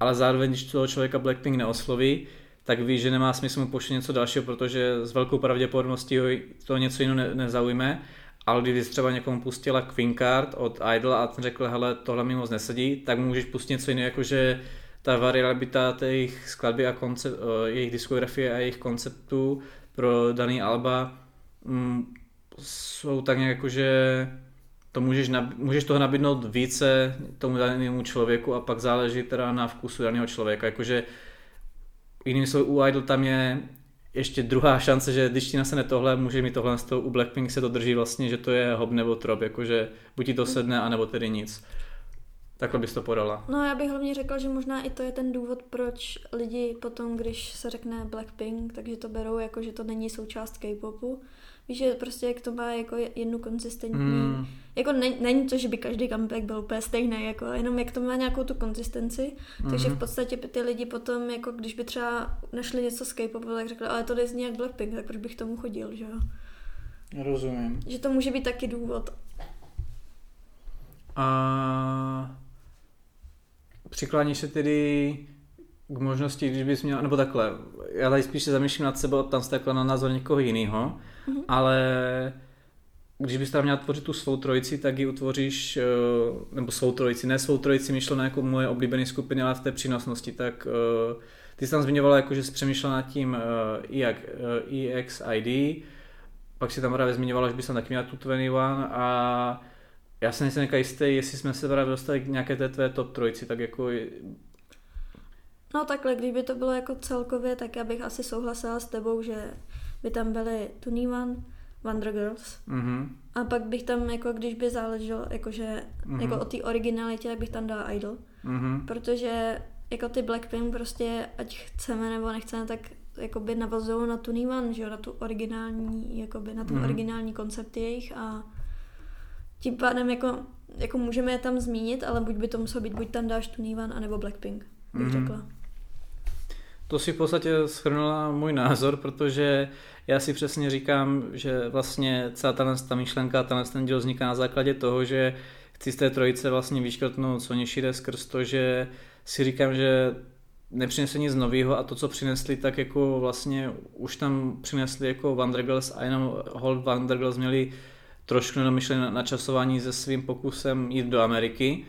ale zároveň, když toho člověka Blackpink neosloví, tak ví, že nemá smysl mu pošlet něco dalšího, protože s velkou pravděpodobností ho to něco jiného ne, nezaujme. Ale když třeba někomu pustila Queen Card od Idol a ten řekl, hele, tohle mi moc nesedí, tak můžeš pustit něco jiného, jakože ta variabilita jejich skladby a koncept, jejich diskografie a jejich konceptů pro daný alba mm, jsou tak nějak jako, že to můžeš, můžeš toho nabídnout více tomu danému člověku a pak záleží teda na vkusu daného člověka. Jakože jiným slovy u Idol tam je ještě druhá šance, že když ti nasene tohle, může mít tohle z toho, u Blackpink se to drží vlastně, že to je hop nebo trop, jakože buď ti to sedne, anebo tedy nic. Takhle bys to podala. No já bych hlavně řekla, že možná i to je ten důvod, proč lidi potom, když se řekne Blackpink, takže to berou jako, že to není součást K-popu, Víš, že prostě jak to má jako jednu konzistentní, mm. jako ne, není to, že by každý comeback byl úplně stejný, jako jenom jak to má nějakou tu konzistenci, mm. takže v podstatě ty lidi potom, jako když by třeba našli něco z K-popu, tak řekli, ale to nezní jak Blackpink, tak proč bych tomu chodil, že jo? Rozumím. Že to může být taky důvod. A přikláníš se tedy k možnosti, když bys měl, nebo takhle, já tady spíš se zamýšlím nad sebou, tam se takhle na názor někoho jiného, mm-hmm. ale když bys tam měl tvořit tu svou trojici, tak ji utvoříš, eh, nebo svou trojici, ne svou trojici myšleno jako moje oblíbené skupiny, ale v té přínosnosti, tak eh, ty jsi tam zmiňovala, jako, že jsi přemýšlela nad tím EXID, pak si tam právě zmiňovala, že bys tam taky měla tu 21 a já jsem nejsem jistý, jestli jsme se právě dostali k nějaké té tvé top trojici, tak jako No takhle, kdyby to bylo jako celkově, tak já bych asi souhlasila s tebou, že by tam byly Tunivan, Wonder Girls. Mm-hmm. A pak bych tam, jako když by záleželo, jakože, mm-hmm. jako o té originalitě, tak bych tam dala Idol. Mm-hmm. Protože jako ty Blackpink prostě, ať chceme nebo nechceme, tak jakoby navazují na Tunivan, že jo, na tu originální, jakoby na ten mm-hmm. originální koncept jejich a tím pádem jako, jako můžeme je tam zmínit, ale buď by to muselo být, buď tam dáš Tunivan, anebo Blackpink, bych mm-hmm. řekla. To si v podstatě schrnula můj názor, protože já si přesně říkám, že vlastně celá ta, ta myšlenka, ten díl vzniká na základě toho, že chci z té trojice vlastně vyškrtnout Sony Shire skrz to, že si říkám, že nepřinesli nic nového a to, co přinesli, tak jako vlastně už tam přinesli jako Wandergirls a jenom Hold Wandergirls měli trošku namyšlené načasování se svým pokusem jít do Ameriky,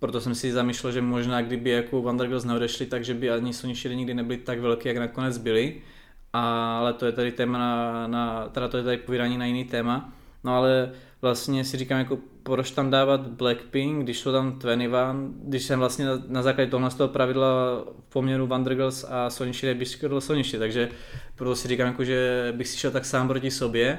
proto jsem si zamýšlel, že možná kdyby jako Wandergirls neodešli, takže by ani Shire nikdy nebyly tak velké, jak nakonec byly. Ale to je tady téma na, na teda to je tady povídání na jiný téma. No ale vlastně si říkám, jako proč tam dávat Blackpink, když jsou tam 21, když jsem vlastně na, na základě tohle z toho pravidla v poměru Wondergirls a Sonichi bych škodil Sonichi, takže proto si říkám, jako, že bych si šel tak sám proti sobě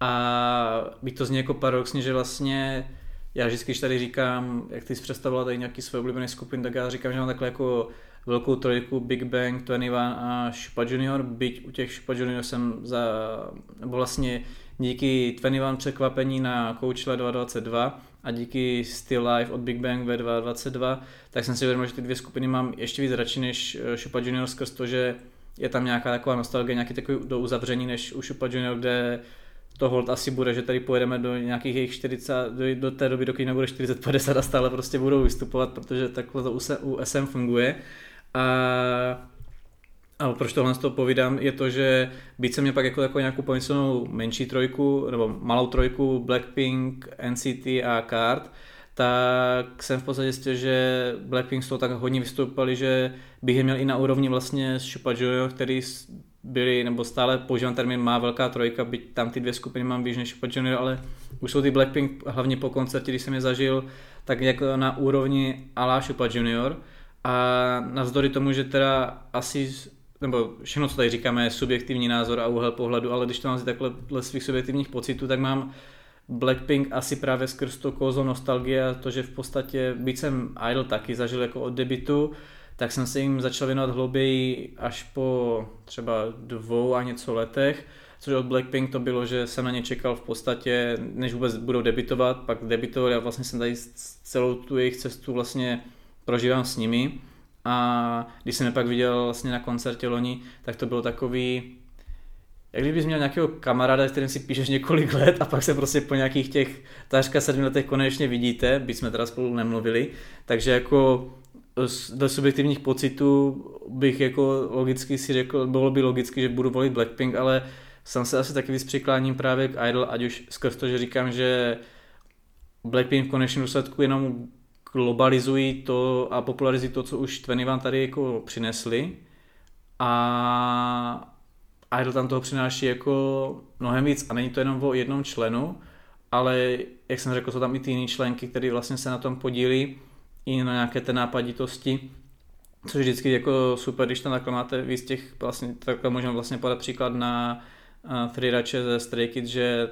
a bych to zní jako paradoxně, že vlastně já vždycky, když tady říkám, jak ty jsi představila tady nějaký své oblíbené skupiny, tak já říkám, že mám takhle jako velkou trojku Big Bang, 21 a Shupa Junior, byť u těch Shupa Junior jsem za, nebo vlastně díky 21 překvapení na Coachle 222 a díky Still Life od Big Bang ve 222, tak jsem si uvědomil, že ty dvě skupiny mám ještě víc radši než Shupa Junior skrz to, že je tam nějaká taková nostalgie, nějaký takový do uzavření než u Shupa Junior, kde to hold asi bude, že tady pojedeme do nějakých jejich 40, do, do té doby, dokud nebude 40-50 a stále prostě budou vystupovat, protože takhle to u SM funguje. A, a proč tohle z toho povídám, je to, že být se mě pak jako, jako nějakou pomyslnou menší trojku, nebo malou trojku Blackpink, NCT a Card, tak jsem v podstatě zjistil, že Blackpink z toho tak hodně vystoupali, že bych je měl i na úrovni vlastně s Chupa Jojo, který byli, nebo stále používám termín má velká trojka, byť tam ty dvě skupiny mám blíž než Chupa Junior, ale už jsou ty Blackpink hlavně po koncertě, když jsem je zažil, tak jako na úrovni Ala Chupa Junior. A navzdory tomu, že teda asi nebo všechno, co tady říkáme, je subjektivní názor a úhel pohledu, ale když to mám si takhle svých subjektivních pocitů, tak mám Blackpink asi právě skrz to kozo nostalgie a to, že v podstatě, byť jsem Idol taky zažil jako od debitu, tak jsem se jim začal věnovat hlouběji až po třeba dvou a něco letech, což od Blackpink to bylo, že jsem na ně čekal v podstatě, než vůbec budou debitovat, pak debitovali a vlastně jsem tady celou tu jejich cestu vlastně prožívám s nimi. A když jsem je pak viděl vlastně na koncertě loni, tak to bylo takový, jak kdybys měl nějakého kamaráda, kterým si píšeš několik let a pak se prostě po nějakých těch tářka sedmi letech konečně vidíte, byť jsme teda spolu nemluvili, takže jako do subjektivních pocitů bych jako logicky si řekl, bylo by logicky, že budu volit Blackpink, ale sám se asi taky víc přikláním právě k Idol, ať už skrz to, že říkám, že Blackpink v konečném důsledku jenom globalizují to a popularizují to, co už Twenty vám tady jako přinesli. A Idol tam toho přináší jako mnohem víc a není to jenom o jednom členu, ale jak jsem řekl, jsou tam i ty jiné členky, které vlastně se na tom podílí i na nějaké té nápaditosti, což je vždycky jako super, když tam takhle máte víc těch, vlastně takhle můžeme vlastně podat příklad na uh, Freerače ze Stray Kids, že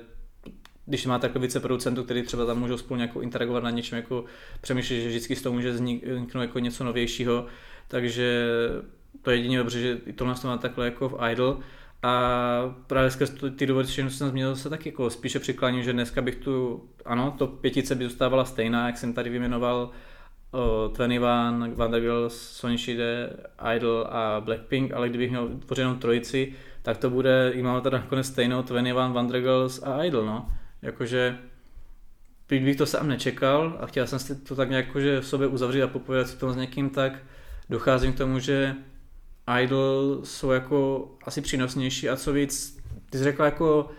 když máte takhle více producentů, kteří třeba tam můžou spolu nějakou interagovat na něčem, jako přemýšlet, že vždycky z toho může vzniknout jako něco novějšího, takže to je jedině dobře, že i tohle má takhle jako v Idol. A právě skrz ty důvody, že jsem změnil, se tak jako spíše přikláním, že dneska bych tu, ano, to pětice by zůstávala stejná, jak jsem tady vyjmenoval uh, 21, Vanderbilt, Sonishide, Idol a Blackpink, ale kdybych měl tvořenou trojici, tak to bude, i máme teda nakonec stejnou 21, Vandergirls a Idol, no. Jakože byť bych to sám nečekal a chtěl jsem si to tak nějak že v sobě uzavřít a popovědat si to s někým, tak docházím k tomu, že Idol jsou jako asi přínosnější a co víc, ty jsi řekla jako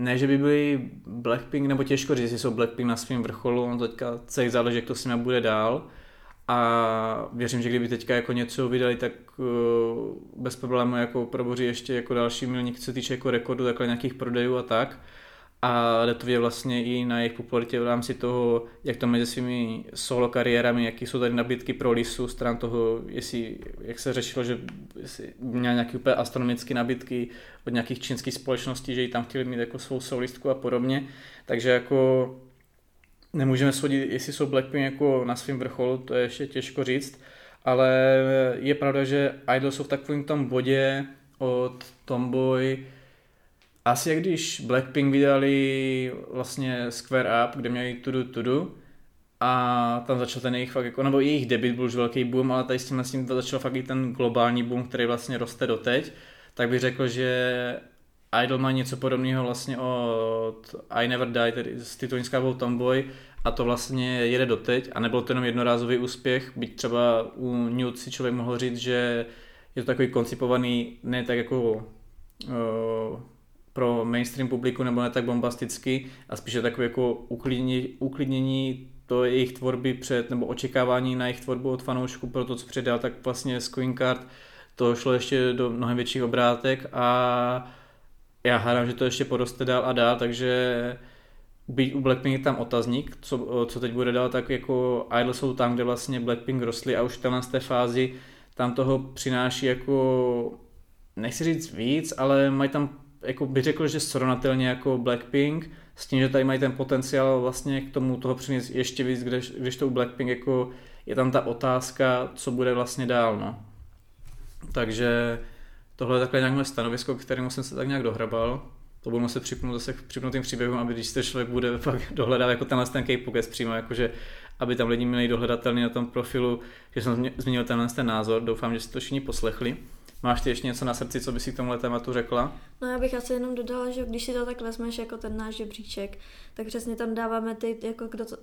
ne, že by byli Blackpink, nebo těžko říct, jestli jsou Blackpink na svém vrcholu, on teďka celý záleží, jak to s nimi bude dál. A věřím, že kdyby teďka jako něco vydali, tak uh, bez problému jako proboří ještě jako další milník, co se týče jako rekordu, takhle nějakých prodejů a tak a je vlastně i na jejich popularitě v rámci toho, jak to mezi svými solo kariérami, jaký jsou tady nabídky pro Lisu, stran toho, jestli, jak se řešilo, že měl nějaké úplně astronomické nabídky od nějakých čínských společností, že ji tam chtěli mít jako svou solistku a podobně, takže jako nemůžeme shodit, jestli jsou Blackpink jako na svém vrcholu, to je ještě těžko říct, ale je pravda, že Idol jsou v takovém tom bodě od Tomboy, asi jak když Blackpink vydali vlastně Square Up, kde měli Tudu Tudu a tam začal ten jejich fakt jako, nebo jejich debit byl už velký boom, ale tady s tím, s tím začal fakt i ten globální boom, který vlastně roste doteď, tak bych řekl, že Idol má něco podobného vlastně od I Never Die, tedy s titulní Tomboy a to vlastně jede doteď a nebyl to jenom jednorázový úspěch, byť třeba u Nude si člověk mohl říct, že je to takový koncipovaný ne tak jako uh, pro mainstream publiku nebo ne tak bombasticky a spíše takové jako uklidnění, uklidnění to jejich tvorby před, nebo očekávání na jejich tvorbu od fanoušků pro to, co předal, tak vlastně z Queen Card to šlo ještě do mnohem větších obrátek a já hádám, že to ještě poroste dál a dál, takže být u Blackpink tam otazník, co, co teď bude dál, tak jako Idol jsou tam, kde vlastně Blackpink rostly a už v té fázi tam toho přináší jako, nechci říct víc, ale mají tam, jako bych řekl, že srovnatelně jako Blackpink, s tím, že tady mají ten potenciál vlastně k tomu toho přinést ještě víc, když, když to u Blackpink jako je tam ta otázka, co bude vlastně dál, no. Takže tohle je takhle nějaké moje stanovisko, kterému jsem se tak nějak dohrabal. To budu muset připnout zase k připnutým příběhům, aby když se člověk bude fakt dohledat jako tenhle ten K-Pokec přímo, jakože aby tam lidi měli dohledatelný na tom profilu, že jsem zmínil tenhle ten názor. Doufám, že si to všichni poslechli. Máš ty ještě něco na srdci, co by si k tomuhle tématu řekla? No já bych asi jenom dodala, že když si to tak vezmeš jako ten náš žebříček, tak přesně tam dáváme ty, jako kdo to,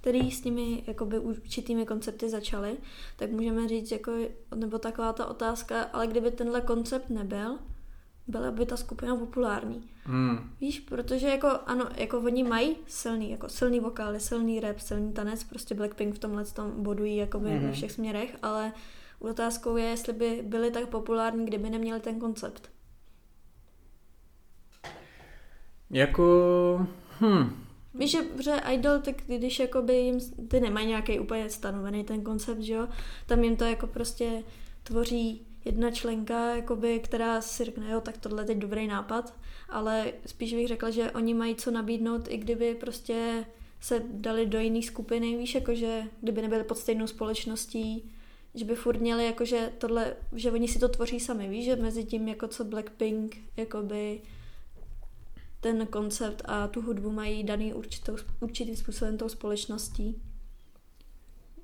který s těmi jakoby určitými koncepty začali, tak můžeme říct, jako, nebo taková ta otázka, ale kdyby tenhle koncept nebyl, byla by ta skupina populární. Hmm. Víš, protože jako ano, jako oni mají silný, jako silný vokály, silný rap, silný tanec, prostě Blackpink v tomhle tom bodují jako hmm. ve všech směrech, ale otázkou je, jestli by byli tak populární, kdyby neměli ten koncept. Jako... Hm. Víš, že že Idol, tak když jakoby jim, ty nemají nějaký úplně stanovený ten koncept, že jo, tam jim to jako prostě tvoří jedna členka, jakoby, která si řekne, jo, tak tohle je teď dobrý nápad, ale spíš bych řekla, že oni mají co nabídnout, i kdyby prostě se dali do jiné skupiny, víš, jakože kdyby nebyli pod stejnou společností, že by furt měli jakože tohle, že oni si to tvoří sami, víš, že mezi tím jako co Blackpink, jakoby ten koncept a tu hudbu mají daný určitou, určitým způsobem tou společností.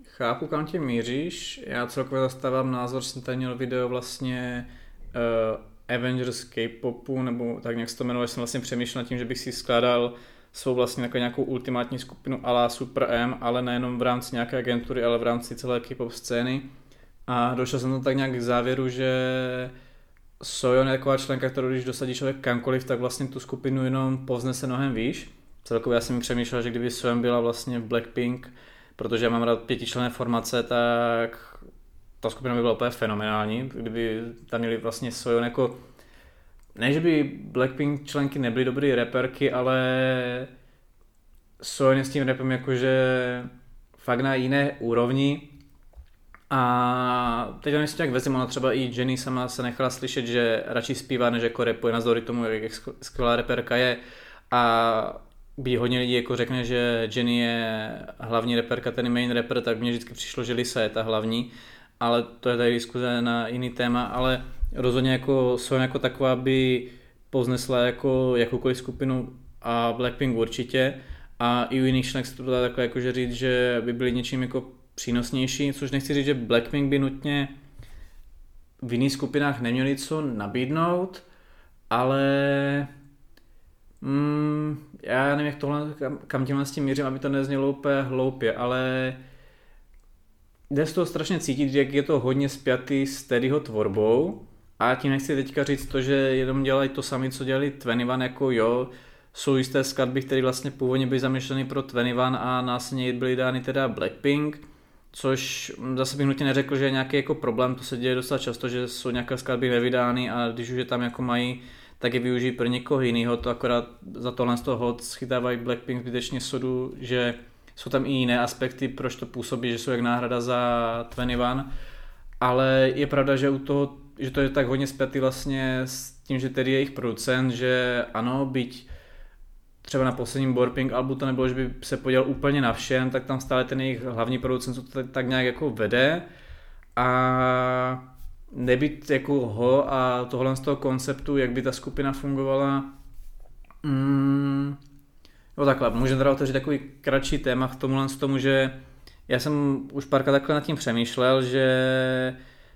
Chápu, kam tě míříš. Já celkově zastávám názor, jsem tady měl video vlastně uh, Avengers K-popu, nebo tak nějak se to jmenuje, jsem vlastně přemýšlel nad tím, že bych si skládal svou vlastně jako nějakou ultimátní skupinu ala Super M, ale nejenom v rámci nějaké agentury, ale v rámci celé K-pop scény. A došel jsem to tak nějak k závěru, že Sojon je taková členka, kterou když dosadí člověk kamkoliv, tak vlastně tu skupinu jenom povznese mnohem výš. Celkově já jsem přemýšlel, že kdyby Sojon byla vlastně Blackpink, protože já mám rád pětičlenné formace, tak ta skupina by byla úplně fenomenální, kdyby tam měli vlastně Sojon jako ne, že by Blackpink členky nebyly dobrý reperky, ale je s tím repem jakože fakt na jiné úrovni a teď to myslím jak vezím, ona třeba i Jenny sama se nechala slyšet, že radši zpívá, než jako repuje, navzdory tomu, jak skvělá reperka je. A by hodně lidí jako řekne, že Jenny je hlavní reperka, ten main rapper, tak mně vždycky přišlo, že Lisa je ta hlavní, ale to je tady diskuze na jiný téma, ale rozhodně jako Son jako taková by poznesla jako jakoukoliv skupinu a Blackpink určitě. A i u jiných členek se to dá takhle jakože říct, že by byli něčím jako přínosnější, což nechci říct, že Blackpink by nutně v jiných skupinách neměli co nabídnout, ale mm, já nevím, jak tohle, kam, kam tímhle s tím mířím, aby to neznělo úplně hloupě, ale jde z toho strašně cítit, jak je to hodně spjatý s Teddyho tvorbou a tím nechci teďka říct to, že jenom dělají to sami, co dělali Twenivan, jako jo, jsou jisté skladby, které vlastně původně byly zamýšleny pro Twenivan a následně byly dány teda Blackpink, což zase bych nutně neřekl, že je nějaký jako problém, to se děje docela často, že jsou nějaké skladby nevydány a když už je tam jako mají, tak je využijí pro někoho jiného, to akorát za tohle z toho schytávají Blackpink zbytečně sodu, že jsou tam i jiné aspekty, proč to působí, že jsou jak náhrada za 21, ale je pravda, že u toho, že to je tak hodně zpětý vlastně s tím, že tedy je jejich producent, že ano, byť třeba na posledním Borping albu to nebylo, že by se podělal úplně na všem, tak tam stále ten jejich hlavní producent to tak, nějak jako vede. A nebyt jako ho a tohle z toho konceptu, jak by ta skupina fungovala, mm, no takhle, můžeme teda otevřít takový kratší téma k tomu, z tomu, že já jsem už párkrát takhle nad tím přemýšlel, že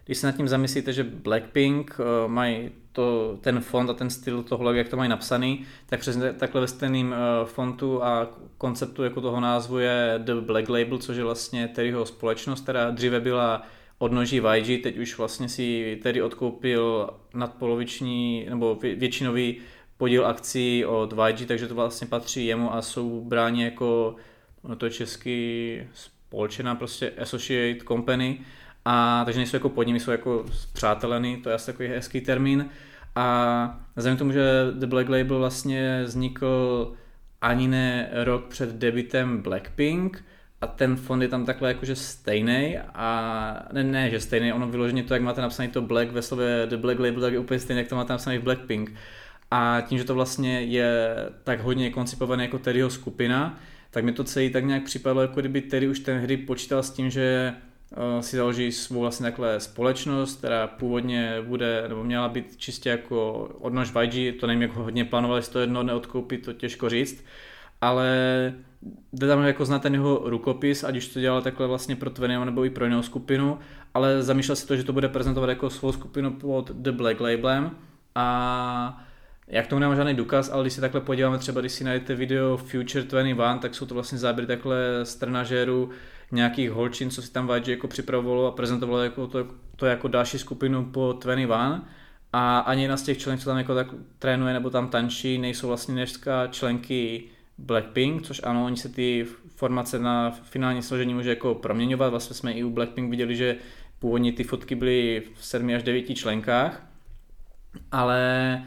když se nad tím zamyslíte, že Blackpink uh, mají to, ten font a ten styl toho, jak to mají napsaný, tak přesně takhle ve stejným uh, fontu a konceptu jako toho názvu je The Black Label, což je vlastně Terryho společnost, která dříve byla odnoží YG, teď už vlastně si Terry odkoupil nadpoloviční nebo většinový podíl akcí od YG, takže to vlastně patří jemu a jsou bráni jako, no to je český společná prostě associate company, a takže nejsou jako pod nimi, jsou jako přáteleny, to je asi takový hezký termín. A vzhledem k tomu, že The Black Label vlastně vznikl ani ne rok před debitem Blackpink a ten fond je tam takhle jakože stejný a ne, ne, že stejný, ono vyloženě to, jak máte napsané to Black ve slově The Black Label, tak je úplně stejné, jak to máte napsané v Blackpink. A tím, že to vlastně je tak hodně koncipované jako Terryho skupina, tak mi to celý tak nějak připadlo, jako kdyby Terry už ten hry počítal s tím, že si založí svou vlastně takhle společnost, která původně bude, nebo měla být čistě jako odnož YG, to nevím, jak hodně plánovali, to jedno neodkoupit, to těžko říct, ale jde tam jako znát ten jeho rukopis, ať už to dělal takhle vlastně pro Tvenio nebo i pro jinou skupinu, ale zamýšlel si to, že to bude prezentovat jako svou skupinu pod The Black Labelem a jak tomu nemám žádný důkaz, ale když si takhle podíváme třeba, když si najdete video Future 21, tak jsou to vlastně záběry takhle z trenažéru nějakých holčin, co si tam YG jako připravovalo a prezentovalo jako to, to jako další skupinu po 21 a ani jedna z těch členů, co tam jako tak trénuje nebo tam tančí, nejsou vlastně dneska členky Blackpink, což ano, oni se ty formace na finální složení může jako proměňovat, vlastně jsme i u Blackpink viděli, že původně ty fotky byly v 7 až 9 členkách, ale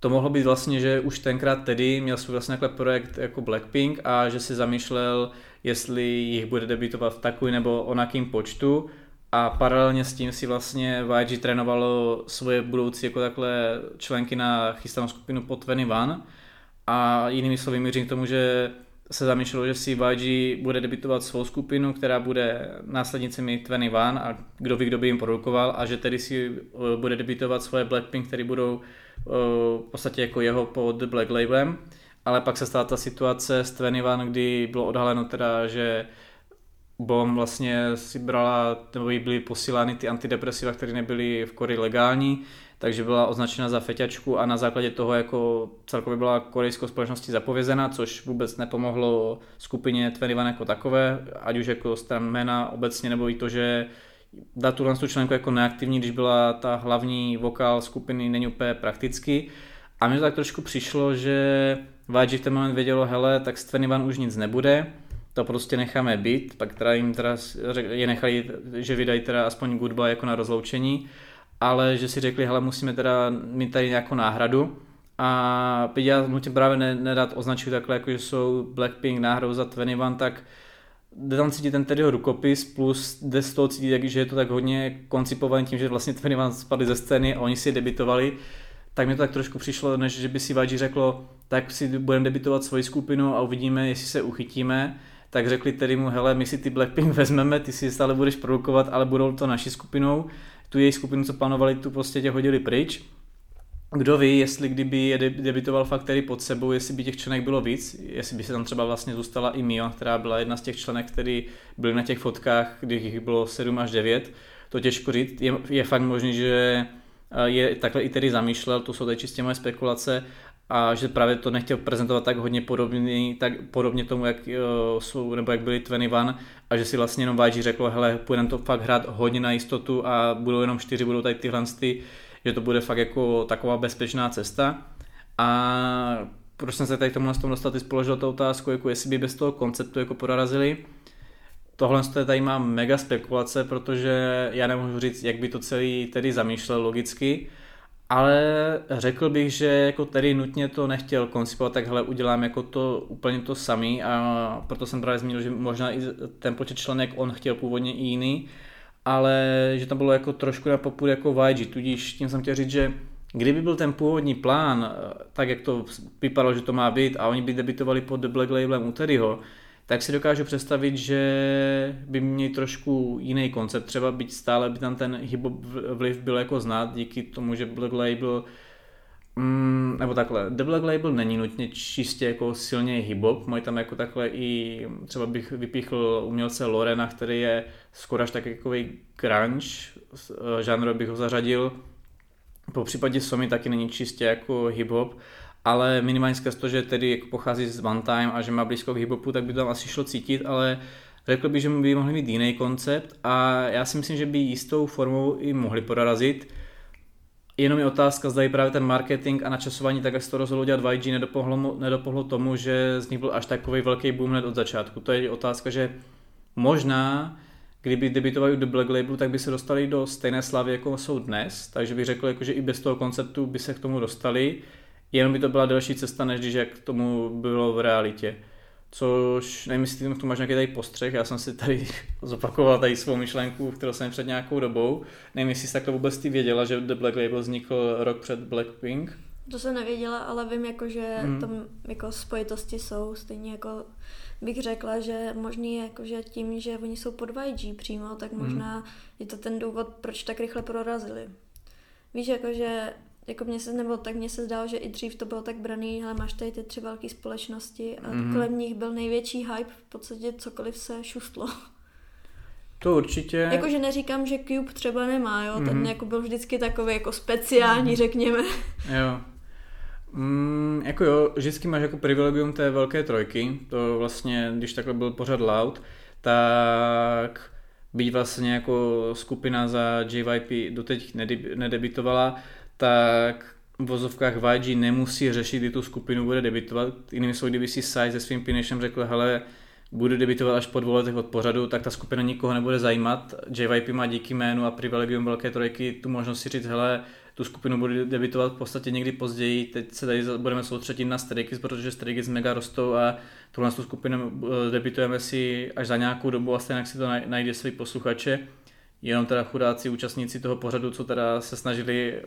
to mohlo být vlastně, že už tenkrát tedy měl svůj vlastně projekt jako Blackpink a že si zamýšlel, jestli jich bude debitovat v takový nebo onakým počtu a paralelně s tím si vlastně YG trénovalo svoje budoucí jako takhle členky na chystanou skupinu pod 21 a jinými slovy mířím k tomu, že se zamýšlelo, že si YG bude debitovat svou skupinu, která bude následnicemi 21 a kdo ví, kdo by jim produkoval a že tedy si eh, bude debitovat svoje Blackpink, které budou eh, v podstatě jako jeho pod Black Labelem. Ale pak se stala ta situace s 21, kdy bylo odhaleno teda, že Bom vlastně si brala, nebo jí byly posílány ty antidepresiva, které nebyly v Koreji legální, takže byla označena za feťačku a na základě toho jako celkově byla korejskou společností zapovězena, což vůbec nepomohlo skupině 21 jako takové, ať už jako stran jména obecně, nebo i to, že dát tuhle tu členku jako neaktivní, když byla ta hlavní vokál skupiny, není úplně prakticky. A mi to tak trošku přišlo, že YG v ten moment vědělo, hele, tak s 21 už nic nebude, to prostě necháme být, pak teda jim teda je nechali, že vydají teda aspoň goodbye jako na rozloučení ale že si řekli, hele, musíme teda mít tady nějakou náhradu. A já nutím právě nedat označit takhle, jako že jsou Blackpink náhradou za 21, tak jde tam cítit ten tedy rukopis, plus jde z toho cítit, že je to tak hodně koncipovaný tím, že vlastně 21 spadli ze scény a oni si debitovali, tak mi to tak trošku přišlo, než že by si YG řeklo, tak si budeme debitovat svoji skupinu a uvidíme, jestli se uchytíme, tak řekli tedy mu, hele, my si ty Blackpink vezmeme, ty si stále budeš produkovat, ale budou to naší skupinou tu její skupinu, co plánovali, tu prostě tě hodili pryč. Kdo ví, jestli kdyby je debitoval fakt tedy pod sebou, jestli by těch členek bylo víc, jestli by se tam třeba vlastně zůstala i Mio, která byla jedna z těch členek, který byly na těch fotkách, kdy jich bylo 7 až 9. To těžko říct, je, je fakt možný, že je takhle i tedy zamýšlel, to jsou tady čistě moje spekulace, a že právě to nechtěl prezentovat tak hodně podobně, tak podobně tomu, jak uh, jsou, nebo jak byli 21 a že si vlastně jenom váží řekl, hele, půjdeme to fakt hrát hodně na jistotu a budou jenom čtyři, budou tady tyhle ty, že to bude fakt jako taková bezpečná cesta. A proč jsem se tady k tomu tom dostal, ty položil tu otázku, jako jestli by bez toho konceptu jako porazili. Tohle tady mám mega spekulace, protože já nemůžu říct, jak by to celý tedy zamýšlel logicky, ale řekl bych, že jako tady nutně to nechtěl koncipovat, tak hele, udělám jako to úplně to samý a proto jsem právě zmínil, že možná i ten počet členek on chtěl původně i jiný, ale že tam bylo jako trošku na popud jako YG, tudíž tím jsem chtěl říct, že kdyby byl ten původní plán, tak jak to vypadalo, že to má být a oni by debitovali pod The Black Labelem u Terryho, tak si dokážu představit, že by měli trošku jiný koncept, třeba být stále by tam ten hip vliv byl jako znát díky tomu, že Black Label Mm, nebo takhle, The Black Label není nutně čistě jako silně hip-hop, mají tam jako takhle i, třeba bych vypíchl umělce Lorena, který je skoro až takový grunge, eh, žánr bych ho zařadil, po případě Somi taky není čistě jako hip-hop, ale minimálně skrz to, že tedy jako pochází z One Time a že má blízko k hiphopu, tak by to tam asi šlo cítit, ale řekl bych, že by mohli mít jiný koncept a já si myslím, že by jistou formou i mohli porazit. Jenom je otázka, zda právě ten marketing a načasování, tak jak se to rozhodlo dělat YG, nedopohlo, nedopohlo tomu, že z nich byl až takový velký boom hned od začátku. To je otázka, že možná, kdyby debitovali do Black Labelu, tak by se dostali do stejné slavy, jako jsou dnes, takže bych řekl, jako, že i bez toho konceptu by se k tomu dostali jenom by to byla delší cesta, než když jak tomu bylo v realitě. Což nevím, jestli tu máš nějaký tady postřeh, já jsem si tady zopakoval tady svou myšlenku, kterou jsem před nějakou dobou. Nevím, jestli jsi takhle vůbec ty věděla, že The Black Label vznikl rok před Blackpink. To jsem nevěděla, ale vím, jako, že mm. tam jako spojitosti jsou, stejně jako bych řekla, že možný je, jako, že tím, že oni jsou pod YG přímo, tak mhm. možná mm. je to ten důvod, proč tak rychle prorazili. Víš, jako, že jako mě se, nebo tak mně se zdálo, že i dřív to bylo tak braný, ale máš tady ty tři velké společnosti a mm. kolem nich byl největší hype, v podstatě cokoliv se šustlo. To určitě. Jakože neříkám, že Cube třeba nemá, jo, mm. ten mhm. jako byl vždycky takový jako speciální, mm. řekněme. Jo. Mm, jako jo, vždycky máš jako privilegium té velké trojky, to vlastně, když takhle byl pořád loud, tak být vlastně jako skupina za JYP doteď nedebitovala, tak v vozovkách YG nemusí řešit, kdy tu skupinu bude debitovat. Jinými slovy, kdyby si Sai se svým finishem řekl, hele, bude debitovat až po dvou letech od pořadu, tak ta skupina nikoho nebude zajímat. JYP má díky jménu a privilegium velké trojky tu možnost si říct, hele, tu skupinu bude debitovat v podstatě někdy později. Teď se tady budeme soustředit na Stray protože Stray mega rostou a tuhle tu skupinu eh, debitujeme si až za nějakou dobu a stejně si to najde své posluchače. Jenom teda chudáci účastníci toho pořadu, co teda se snažili eh,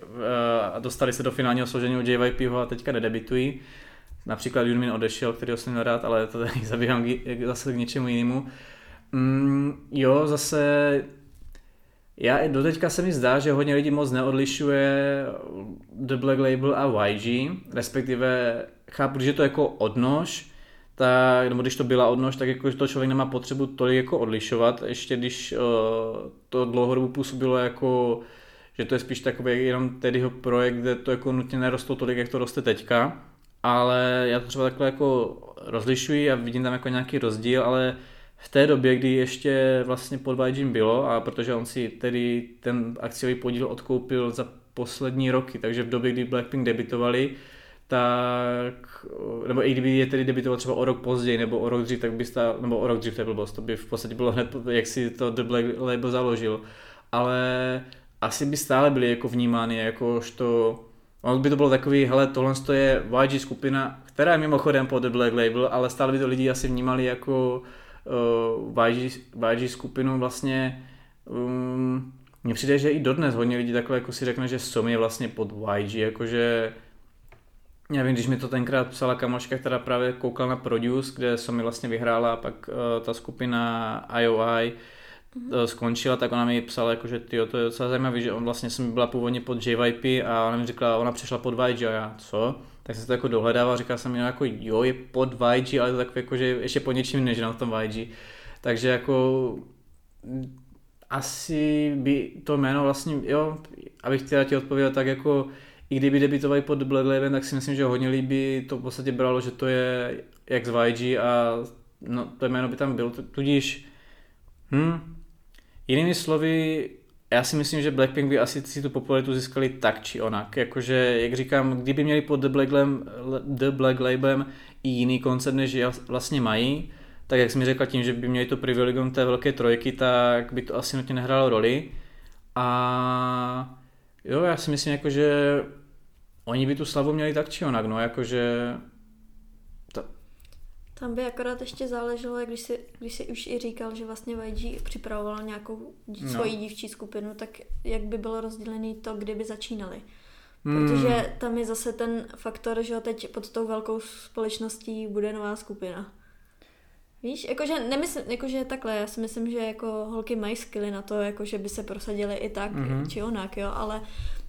a dostali se do finálního složení od JYP a teďka nedebitují. Například Junmin odešel, který ho jsem rád, ale to tady zabývám zase k něčemu jinému. Mm, jo, zase já do teďka se mi zdá, že hodně lidí moc neodlišuje The Black Label a YG, respektive chápu, že to jako odnož, tak, nebo když to byla odnož, tak jako, to člověk nemá potřebu tolik jako odlišovat, ještě když uh, to dlouhodobu působilo jako, že to je spíš takový jenom tedyho projekt, kde to jako nutně nerostlo tolik, jak to roste teďka, ale já to třeba takhle jako rozlišuji a vidím tam jako nějaký rozdíl, ale v té době, kdy ještě vlastně pod YG bylo a protože on si tedy ten akciový podíl odkoupil za poslední roky, takže v době, kdy Blackpink debitovali, tak, nebo i kdyby je tedy debitoval třeba o rok později nebo o rok dřív, tak by stál, nebo o rok dřív to je blbost, to by v podstatě bylo hned, jak si to The Black Label založil, ale asi by stále byly jako vnímány jakožto, on by to bylo takový, hele, tohle je YG skupina, která je mimochodem pod The Black Label, ale stále by to lidi asi vnímali jako uh, YG, YG skupinu vlastně um, mně přijde, že i dodnes hodně lidí takhle jako si řekne, že Som je vlastně pod YG, jakože já vím, když mi to tenkrát psala kamoška, která právě koukala na Produce, kde Somi vlastně vyhrála a pak uh, ta skupina IOI mm-hmm. skončila, tak ona mi psala, jako, že tyjo, to je docela zajímavé, že on vlastně jsem byla původně pod JYP a ona mi říkala, ona přišla pod YG a já, co? Tak jsem to jako dohledával, říkal jsem jako jo, je pod YG, ale to tak jako, že ještě po něčím než na tom YG. Takže jako asi by to jméno vlastně, jo, abych chtěla ti odpovědět tak jako i kdyby debitovali pod Black Label, tak si myslím, že hodně líbí to v podstatě bralo, že to je jak z YG a no, to jméno by tam bylo, tudíž hm, jinými slovy, já si myslím, že Blackpink by asi si tu popularitu získali tak či onak. Jakože, jak říkám, kdyby měli pod The Black, Lam, The Black Labelem i jiný koncept, než vlastně mají, tak jak jsem mi řekl, tím, že by měli to privilegium té velké trojky, tak by to asi nutně nehrálo roli. A jo, já si myslím, jako, že oni by tu slavu měli tak či onak, no, jakože to... Tam by akorát ještě záleželo, když si, když si už i říkal, že vlastně YG připravoval nějakou no. svoji dívčí skupinu, tak jak by bylo rozdělený to, kdyby začínali. Hmm. Protože tam je zase ten faktor, že teď pod tou velkou společností bude nová skupina. Víš, jakože nemyslím, jakože takhle, já si myslím, že jako holky mají skilly na to, jakože by se prosadily i tak, mm-hmm. či onak, jo, ale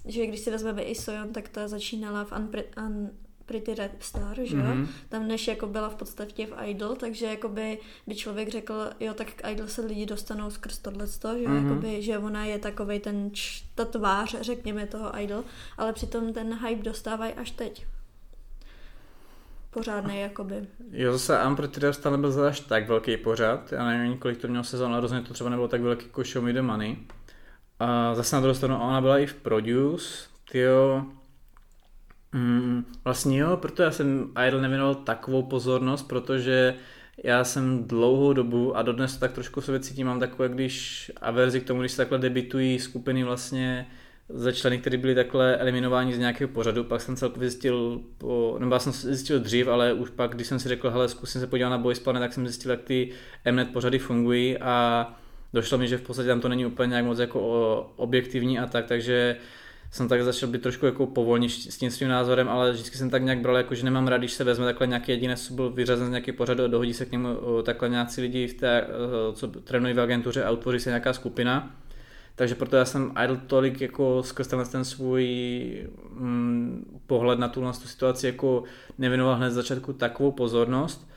že když si vezmeme i Soyon, tak ta začínala v Unpre- Un- Pretty Red Star, že jo? Mm-hmm. Tam než jako byla v podstatě v Idol, takže jakoby by člověk řekl, jo, tak k Idol se lidi dostanou skrz tohleto, že jo? Mm-hmm. Jakoby, že ona je takovej ten, č- ta tvář, řekněme, toho Idol, ale přitom ten hype dostávají až teď pořádný, jakoby. Jo, zase Unpretty nebyl zase tak velký pořád, já nevím, kolik to mělo sezon, ale rozhodně to třeba nebylo tak velký jako Show Me The Money. A zase na druhou stranu ona byla i v Produce, tyjo, mm, vlastně jo, proto já jsem Idol nevěnoval takovou pozornost, protože já jsem dlouhou dobu a dodnes tak trošku se cítím, mám takové, když averzi k tomu, když se takhle debitují skupiny vlastně ze členy, kteří byli takhle eliminováni z nějakého pořadu, pak jsem celkově zjistil, po, nebo já jsem zjistil dřív, ale už pak, když jsem si řekl, hele, zkusím se podívat na Boys Planet, tak jsem zjistil, jak ty Mnet pořady fungují a došlo mi, že v podstatě tam to není úplně nějak moc jako objektivní a tak, takže jsem tak začal být trošku jako povolní s tím svým názorem, ale vždycky jsem tak nějak bral, jako že nemám rád, když se vezme takhle nějaký jedinec, co byl vyřazen z nějaký pořad a dohodí se k němu takhle nějací lidi, v té, co trénují v agentuře a utvoří se nějaká skupina. Takže proto já jsem idle tolik jako skrz ten, ten svůj mm, pohled na tuhle tu situaci jako nevěnoval hned z začátku takovou pozornost.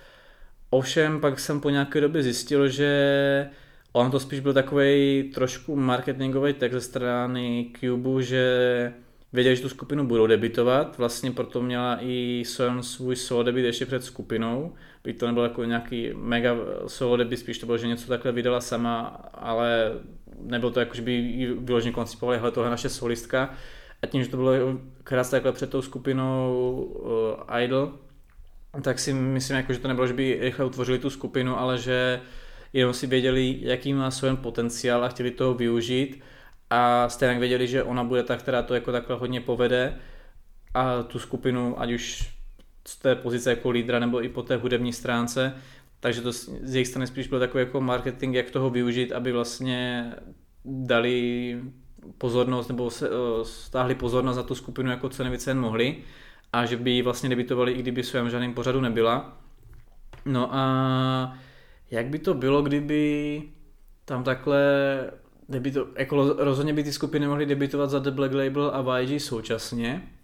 Ovšem pak jsem po nějaké době zjistil, že On to spíš byl takový trošku marketingový text ze strany Cube, že věděli, že tu skupinu budou debitovat, vlastně proto měla i Son svůj solo debit ještě před skupinou, byť to nebyl jako nějaký mega solo debit, spíš to bylo, že něco takhle vydala sama, ale nebylo to jako, že by ji vyloženě koncipovali, hele, tohle naše solistka. A tím, že to bylo krátce takhle před tou skupinou uh, Idol, tak si myslím, jako, že to nebylo, že by rychle utvořili tu skupinu, ale že jenom si věděli, jaký má svůj potenciál a chtěli toho využít a stejně věděli, že ona bude ta, která to jako takhle hodně povede a tu skupinu, ať už z té pozice jako lídra nebo i po té hudební stránce, takže to z jejich strany spíš byl takový jako marketing, jak toho využít, aby vlastně dali pozornost nebo se, stáhli pozornost na tu skupinu jako co nejvíce jen mohli a že by ji vlastně debitovali, i kdyby svém žádným pořadu nebyla. No a jak by to bylo, kdyby tam takhle debito, jako rozhodně by ty skupiny mohly debitovat za The Black Label a YG současně.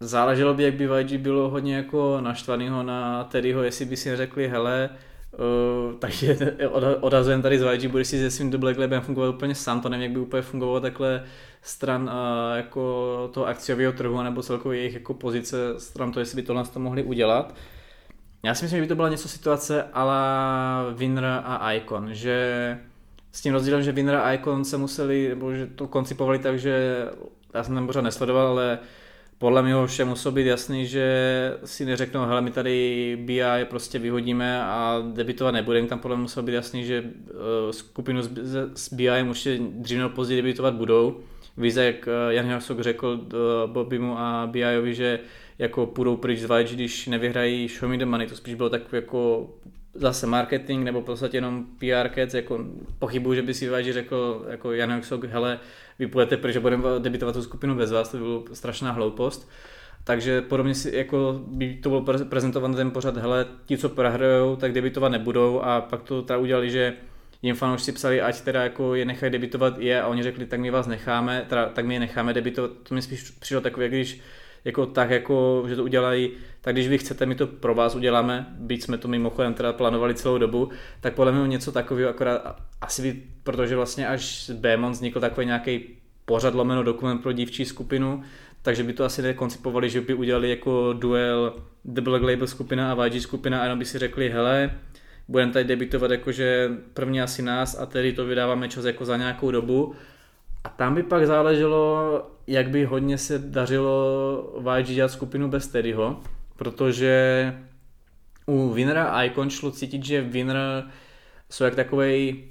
Záleželo by, jak by YG bylo hodně jako naštvanýho na Teddyho, jestli by si řekli, hele, uh, takže odhazujem tady z YG, budeš si se svým Black Labelem fungovat úplně sám, to nevím, jak by úplně fungovalo takhle stran uh, jako toho akciového trhu, nebo celkově jejich jako pozice stran to, jestli by tohle to mohli udělat. Já si myslím, že by to byla něco situace ala Winner a Icon, že s tím rozdílem, že Winner a Icon se museli, nebo že to koncipovali tak, že já jsem tam pořád nesledoval, ale podle mě všem muselo být jasný, že si neřeknou, hele, my tady BI prostě vyhodíme a debitovat nebudeme. Tam podle mě muselo být jasný, že uh, skupinu s, BI určitě dřív nebo později debitovat budou. Víš, jak uh, Jan Hasok řekl uh, Bobimu a BIovi, že jako půjdou pryč z když nevyhrají Show Me the Money, to spíš bylo takový jako zase marketing nebo prostě jenom PR kec, jako pochybuju, že by si Vajči řekl jako Jan Sok, hele, vy půjdete pryč a budeme debitovat tu skupinu bez vás, to by bylo strašná hloupost. Takže podobně si, jako by to bylo prezentované ten pořad, hele, ti, co prohrajou, tak debitovat nebudou a pak to teda udělali, že jim fanoušci psali, ať teda jako je nechají debitovat je a oni řekli, tak my vás necháme, teda, tak my je necháme debitovat, to mi spíš přišlo takové, když jako tak, jako, že to udělají, tak když vy chcete, my to pro vás uděláme, byť jsme to mimochodem teda plánovali celou dobu, tak podle mě něco takového, akorát asi vy, protože vlastně až Bémon vznikl takový nějaký pořad lomeno dokument pro dívčí skupinu, takže by to asi nekoncipovali, že by udělali jako duel The Black Label skupina a YG skupina a jenom by si řekli, hele, budeme tady debitovat jakože první asi nás a tedy to vydáváme čas jako za nějakou dobu a tam by pak záleželo, jak by hodně se dařilo YG dělat skupinu bez Teddyho, protože u Winnera a Icon šlo cítit, že Winner jsou jak takový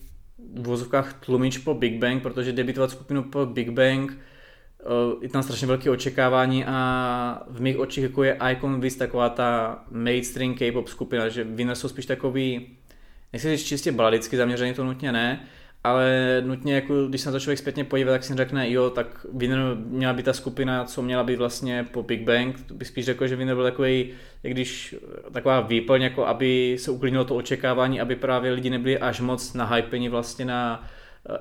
v vozovkách tlumič po Big Bang, protože debitovat skupinu po Big Bang eh, je tam strašně velké očekávání a v mých očích jako je Icon víc taková ta mainstream K-pop skupina, že Winner jsou spíš takový, nechci říct čistě baladicky zaměřený, to nutně ne, ale nutně, jako, když se na to člověk zpětně podívá, tak si řekne, jo, tak Winner měla být ta skupina, co měla být vlastně po Big Bang, to by spíš řekl, že Winner byl takový, jak když taková výplň, jako aby se uklidnilo to očekávání, aby právě lidi nebyli až moc nahypeni vlastně na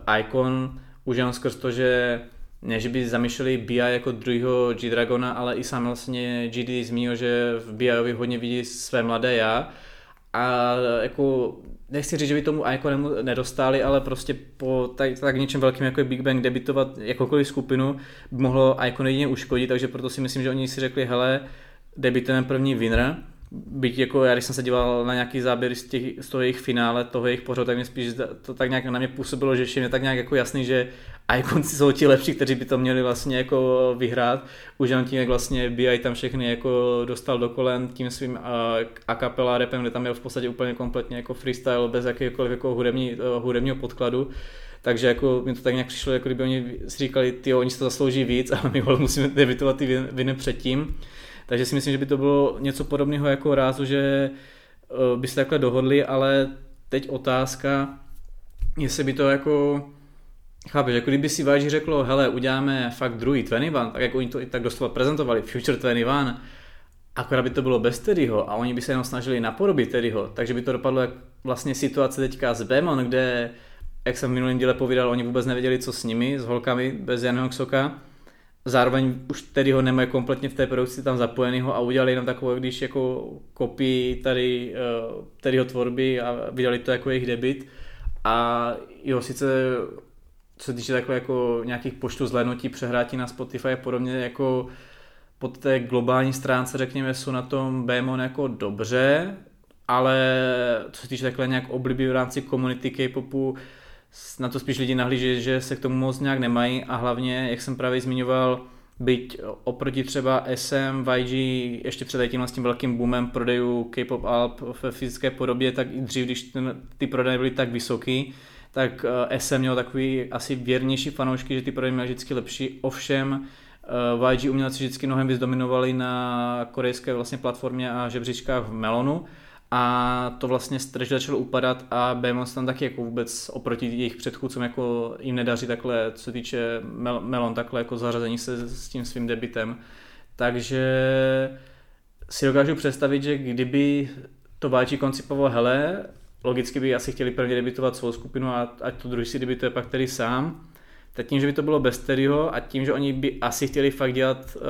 eh, Icon, už jenom skrz to, že ne, že by zamýšleli BI jako druhého G-Dragona, ale i sám vlastně GD zmínil, že v BIovi hodně vidí své mladé já. A jako nechci říct, že by tomu jako nedostali, ale prostě po tak, tak něčem velkým jako je Big Bang debitovat jakoukoliv skupinu by mohlo Icon jedině uškodit, takže proto si myslím, že oni si řekli, hele, debitujeme první winner byť jako já, když jsem se díval na nějaký záběr z, těch, z toho jejich finále, toho jejich pořadu, tak mě spíš to tak nějak na mě působilo, že všem je tak nějak jako jasný, že Iconci jsou ti lepší, kteří by to měli vlastně jako vyhrát. Už jenom tím, jak vlastně BI tam všechny jako dostal do kolen tím svým a capella repem, kde tam měl v podstatě úplně kompletně jako freestyle bez jakéhokoliv jako hudební, uh, hudebního podkladu. Takže jako mi to tak nějak přišlo, jako kdyby oni si říkali, ty oni si to zaslouží víc, ale my musíme debitovat ty viny předtím. Takže si myslím, že by to bylo něco podobného jako rázu, že uh, by se takhle dohodli, ale teď otázka, jestli by to jako Chápeš, jako kdyby si váží řeklo, hele, uděláme fakt druhý 21, tak jako oni to i tak doslova prezentovali, Future 21, akorát by to bylo bez Teddyho a oni by se jenom snažili napodobit Teddyho, takže by to dopadlo jak vlastně situace teďka s Bemon, kde, jak jsem v minulém díle povídal, oni vůbec nevěděli, co s nimi, s holkami bez Janého Soka. Zároveň už Teddyho nemají kompletně v té produkci tam zapojenýho a udělali jenom takovou, když jako kopii tady uh, Teddyho tvorby a vydali to jako jejich debit. A jo, sice co se týče takhle jako nějakých počtu zhlédnutí, přehrátí na Spotify a podobně, jako pod té globální stránce, řekněme, jsou na tom Bmon jako dobře, ale co se týče takhle nějak obliby v rámci komunity K-popu, na to spíš lidi nahlíží, že se k tomu moc nějak nemají a hlavně, jak jsem právě zmiňoval, byť oproti třeba SM, YG, ještě před tím tím velkým boomem prodejů K-pop alb ve fyzické podobě, tak i dřív, když ten, ty prodeje byly tak vysoký, tak eh, SM měl takový asi věrnější fanoušky, že ty prodeje měly vždycky lepší, ovšem eh, YG umělci vždycky mnohem víc dominovali na korejské vlastně platformě a žebříčkách v Melonu a to vlastně Stretch začalo upadat a Behemoth tam taky jako vůbec oproti jejich předchůdcům jako jim nedaří takhle, co týče Mel- Melon, takhle jako zařazení se s tím svým debitem. Takže si dokážu představit, že kdyby to YG koncipoval, hele, logicky by asi chtěli prvně debitovat svou skupinu a ať to druhý si debituje pak tedy sám. Tak tím, že by to bylo bez Terryho a tím, že oni by asi chtěli fakt dělat uh,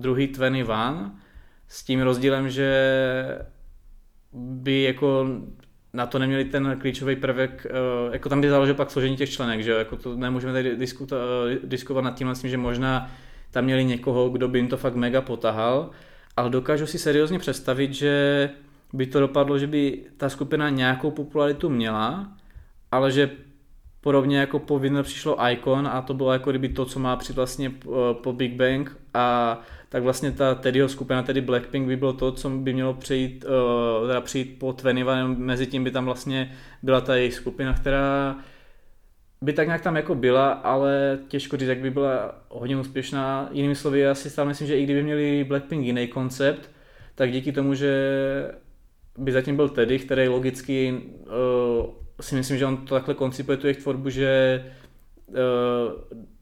druhý 21, s tím rozdílem, že by jako na to neměli ten klíčový prvek, uh, jako tam by záleželo pak složení těch členek, že jako to nemůžeme tady uh, diskutovat nad tím, že možná tam měli někoho, kdo by jim to fakt mega potahal, ale dokážu si seriózně představit, že by to dopadlo, že by ta skupina nějakou popularitu měla, ale že podobně jako po Winner přišlo Icon a to bylo jako kdyby to, co má přijít vlastně eh, po Big Bang a tak vlastně ta Teddyho skupina, tedy Blackpink by bylo to, co by mělo přijít, uh, teda přijít po Tveniva, mezi tím by tam vlastně byla ta jejich skupina, která by tak nějak tam jako byla, ale těžko říct, jak by byla hodně úspěšná. Jinými slovy, já si stále myslím, že i kdyby měli Blackpink jiný koncept, tak díky tomu, že by zatím byl Teddy, který logicky uh, si myslím, že on to takhle koncipuje tu jejich tvorbu, že uh,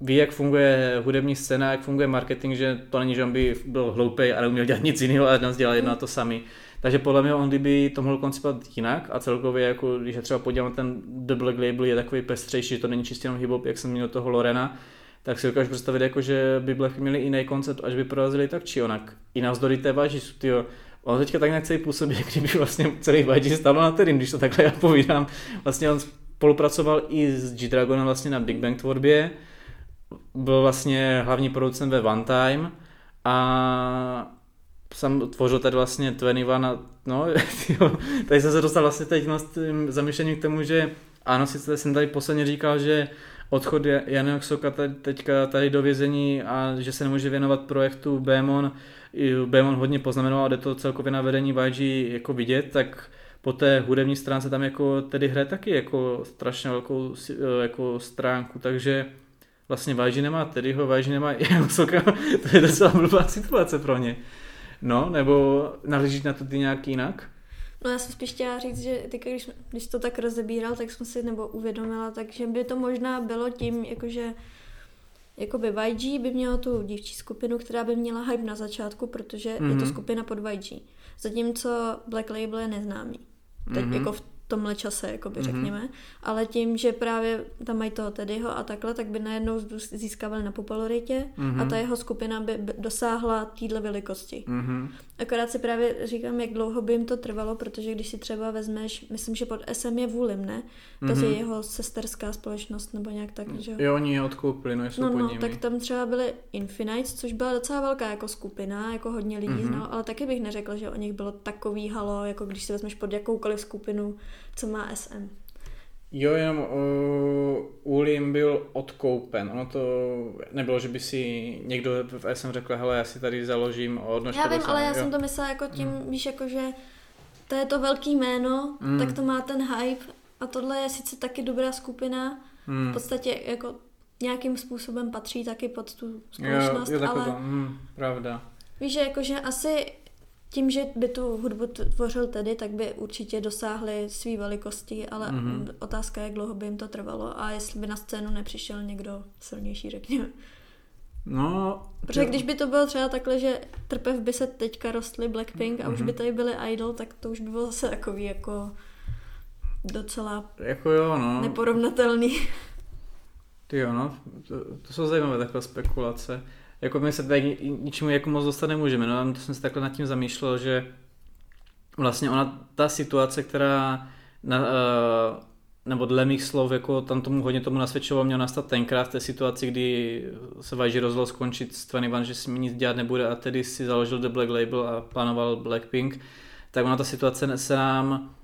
ví, jak funguje hudební scéna, jak funguje marketing, že to není, že on by byl hloupý a neuměl dělat nic jiného a nás dělal jedno a to samý. Takže podle mě on kdyby to mohl koncipovat jinak a celkově, jako, když je třeba podívat ten The Black Label je takový pestřejší, že to není čistě jenom hip jak jsem měl toho Lorena, tak si dokážu představit, jako, že by Black měli jiný koncept, až by prorazili tak či onak. I navzdory té váži, tyjo, On teďka tak celý působí, jak kdyby vlastně celý YG stalo na terén, když to takhle já povídám. Vlastně on spolupracoval i s G-Dragonem vlastně na Big Bang tvorbě, byl vlastně hlavní producent ve One Time a sam tvořil tady vlastně 21 no, jo, tady jsem se dostal vlastně teď s tím k tomu, že ano, sice jsem tady posledně říkal, že odchod Jana Soka teďka tady do vězení a že se nemůže věnovat projektu Bémon, Bémon hodně poznamenal jde to celkově na vedení YG jako vidět, tak po té hudební stránce tam jako tedy hraje taky jako strašně velkou jako stránku, takže vlastně YG nemá Teddyho, YG nemá Jana Soka, to je docela blbá situace pro ně. No, nebo nahlížíš na to ty nějak jinak? No já jsem spíš chtěla říct, že ty, když, když to tak rozebíral, tak jsem si nebo uvědomila, takže by to možná bylo tím, jakože jakoby YG by mělo tu dívčí skupinu, která by měla hype na začátku, protože mm-hmm. je to mhm. skupina pod YG. Zatímco Black Label je neznámý. Teď mm-hmm. jako v tomhle čase, jakoby mm-hmm. řekněme. Ale tím, že právě tam mají toho Teddyho a takhle, tak by najednou získávali na popularitě mm-hmm. a ta jeho skupina by dosáhla téhle velikosti. Mm-hmm. Akorát si právě říkám, jak dlouho by jim to trvalo, protože když si třeba vezmeš, myslím, že pod SM je Vůlim, ne? To mm-hmm. je jeho sesterská společnost nebo nějak tak, že jo? oni je odkoupili, no jsou no, pod no, nimi. tak tam třeba byly Infinites, což byla docela velká jako skupina, jako hodně lidí mm-hmm. znal, ale taky bych neřekla, že o nich bylo takový halo, jako když si vezmeš pod jakoukoliv skupinu, co má SM. Jo, jenom uh, Ulim byl odkoupen. Ono to nebylo, že by si někdo v SM řekl, hele, já si tady založím odnož. Já vím, ale já jo. jsem to myslela jako tím, mm. víš, jako že to je to velký jméno, mm. tak to má ten hype a tohle je sice taky dobrá skupina, mm. v podstatě jako nějakým způsobem patří taky pod tu společnost, jo, jo, ale... To, mm, pravda. Víš, že jakože asi tím, že by tu hudbu tvořil tedy, tak by určitě dosáhli své velikosti, ale mm-hmm. otázka je, jak dlouho by jim to trvalo a jestli by na scénu nepřišel někdo silnější, řekněme. No, Protože když by to bylo třeba takhle, že trpev by se teďka rostly Blackpink a mm-hmm. už by mhm. tady byly Idol, tak to už by bylo zase takový jako docela jako jo, no. neporovnatelný. Ty jo, no, to, to jsou zajímavé takové spekulace jako my se tady ničemu jako moc dostat nemůžeme, no to jsem se takhle nad tím zamýšlel, že vlastně ona, ta situace, která na, uh, nebo dle mých slov, jako tam tomu hodně tomu nasvědčovalo, mělo nastat tenkrát v té situaci, kdy se Vajži rozhodl skončit s 21, že si mi nic dělat nebude a tedy si založil The Black Label a plánoval Blackpink, tak ona ta situace se nám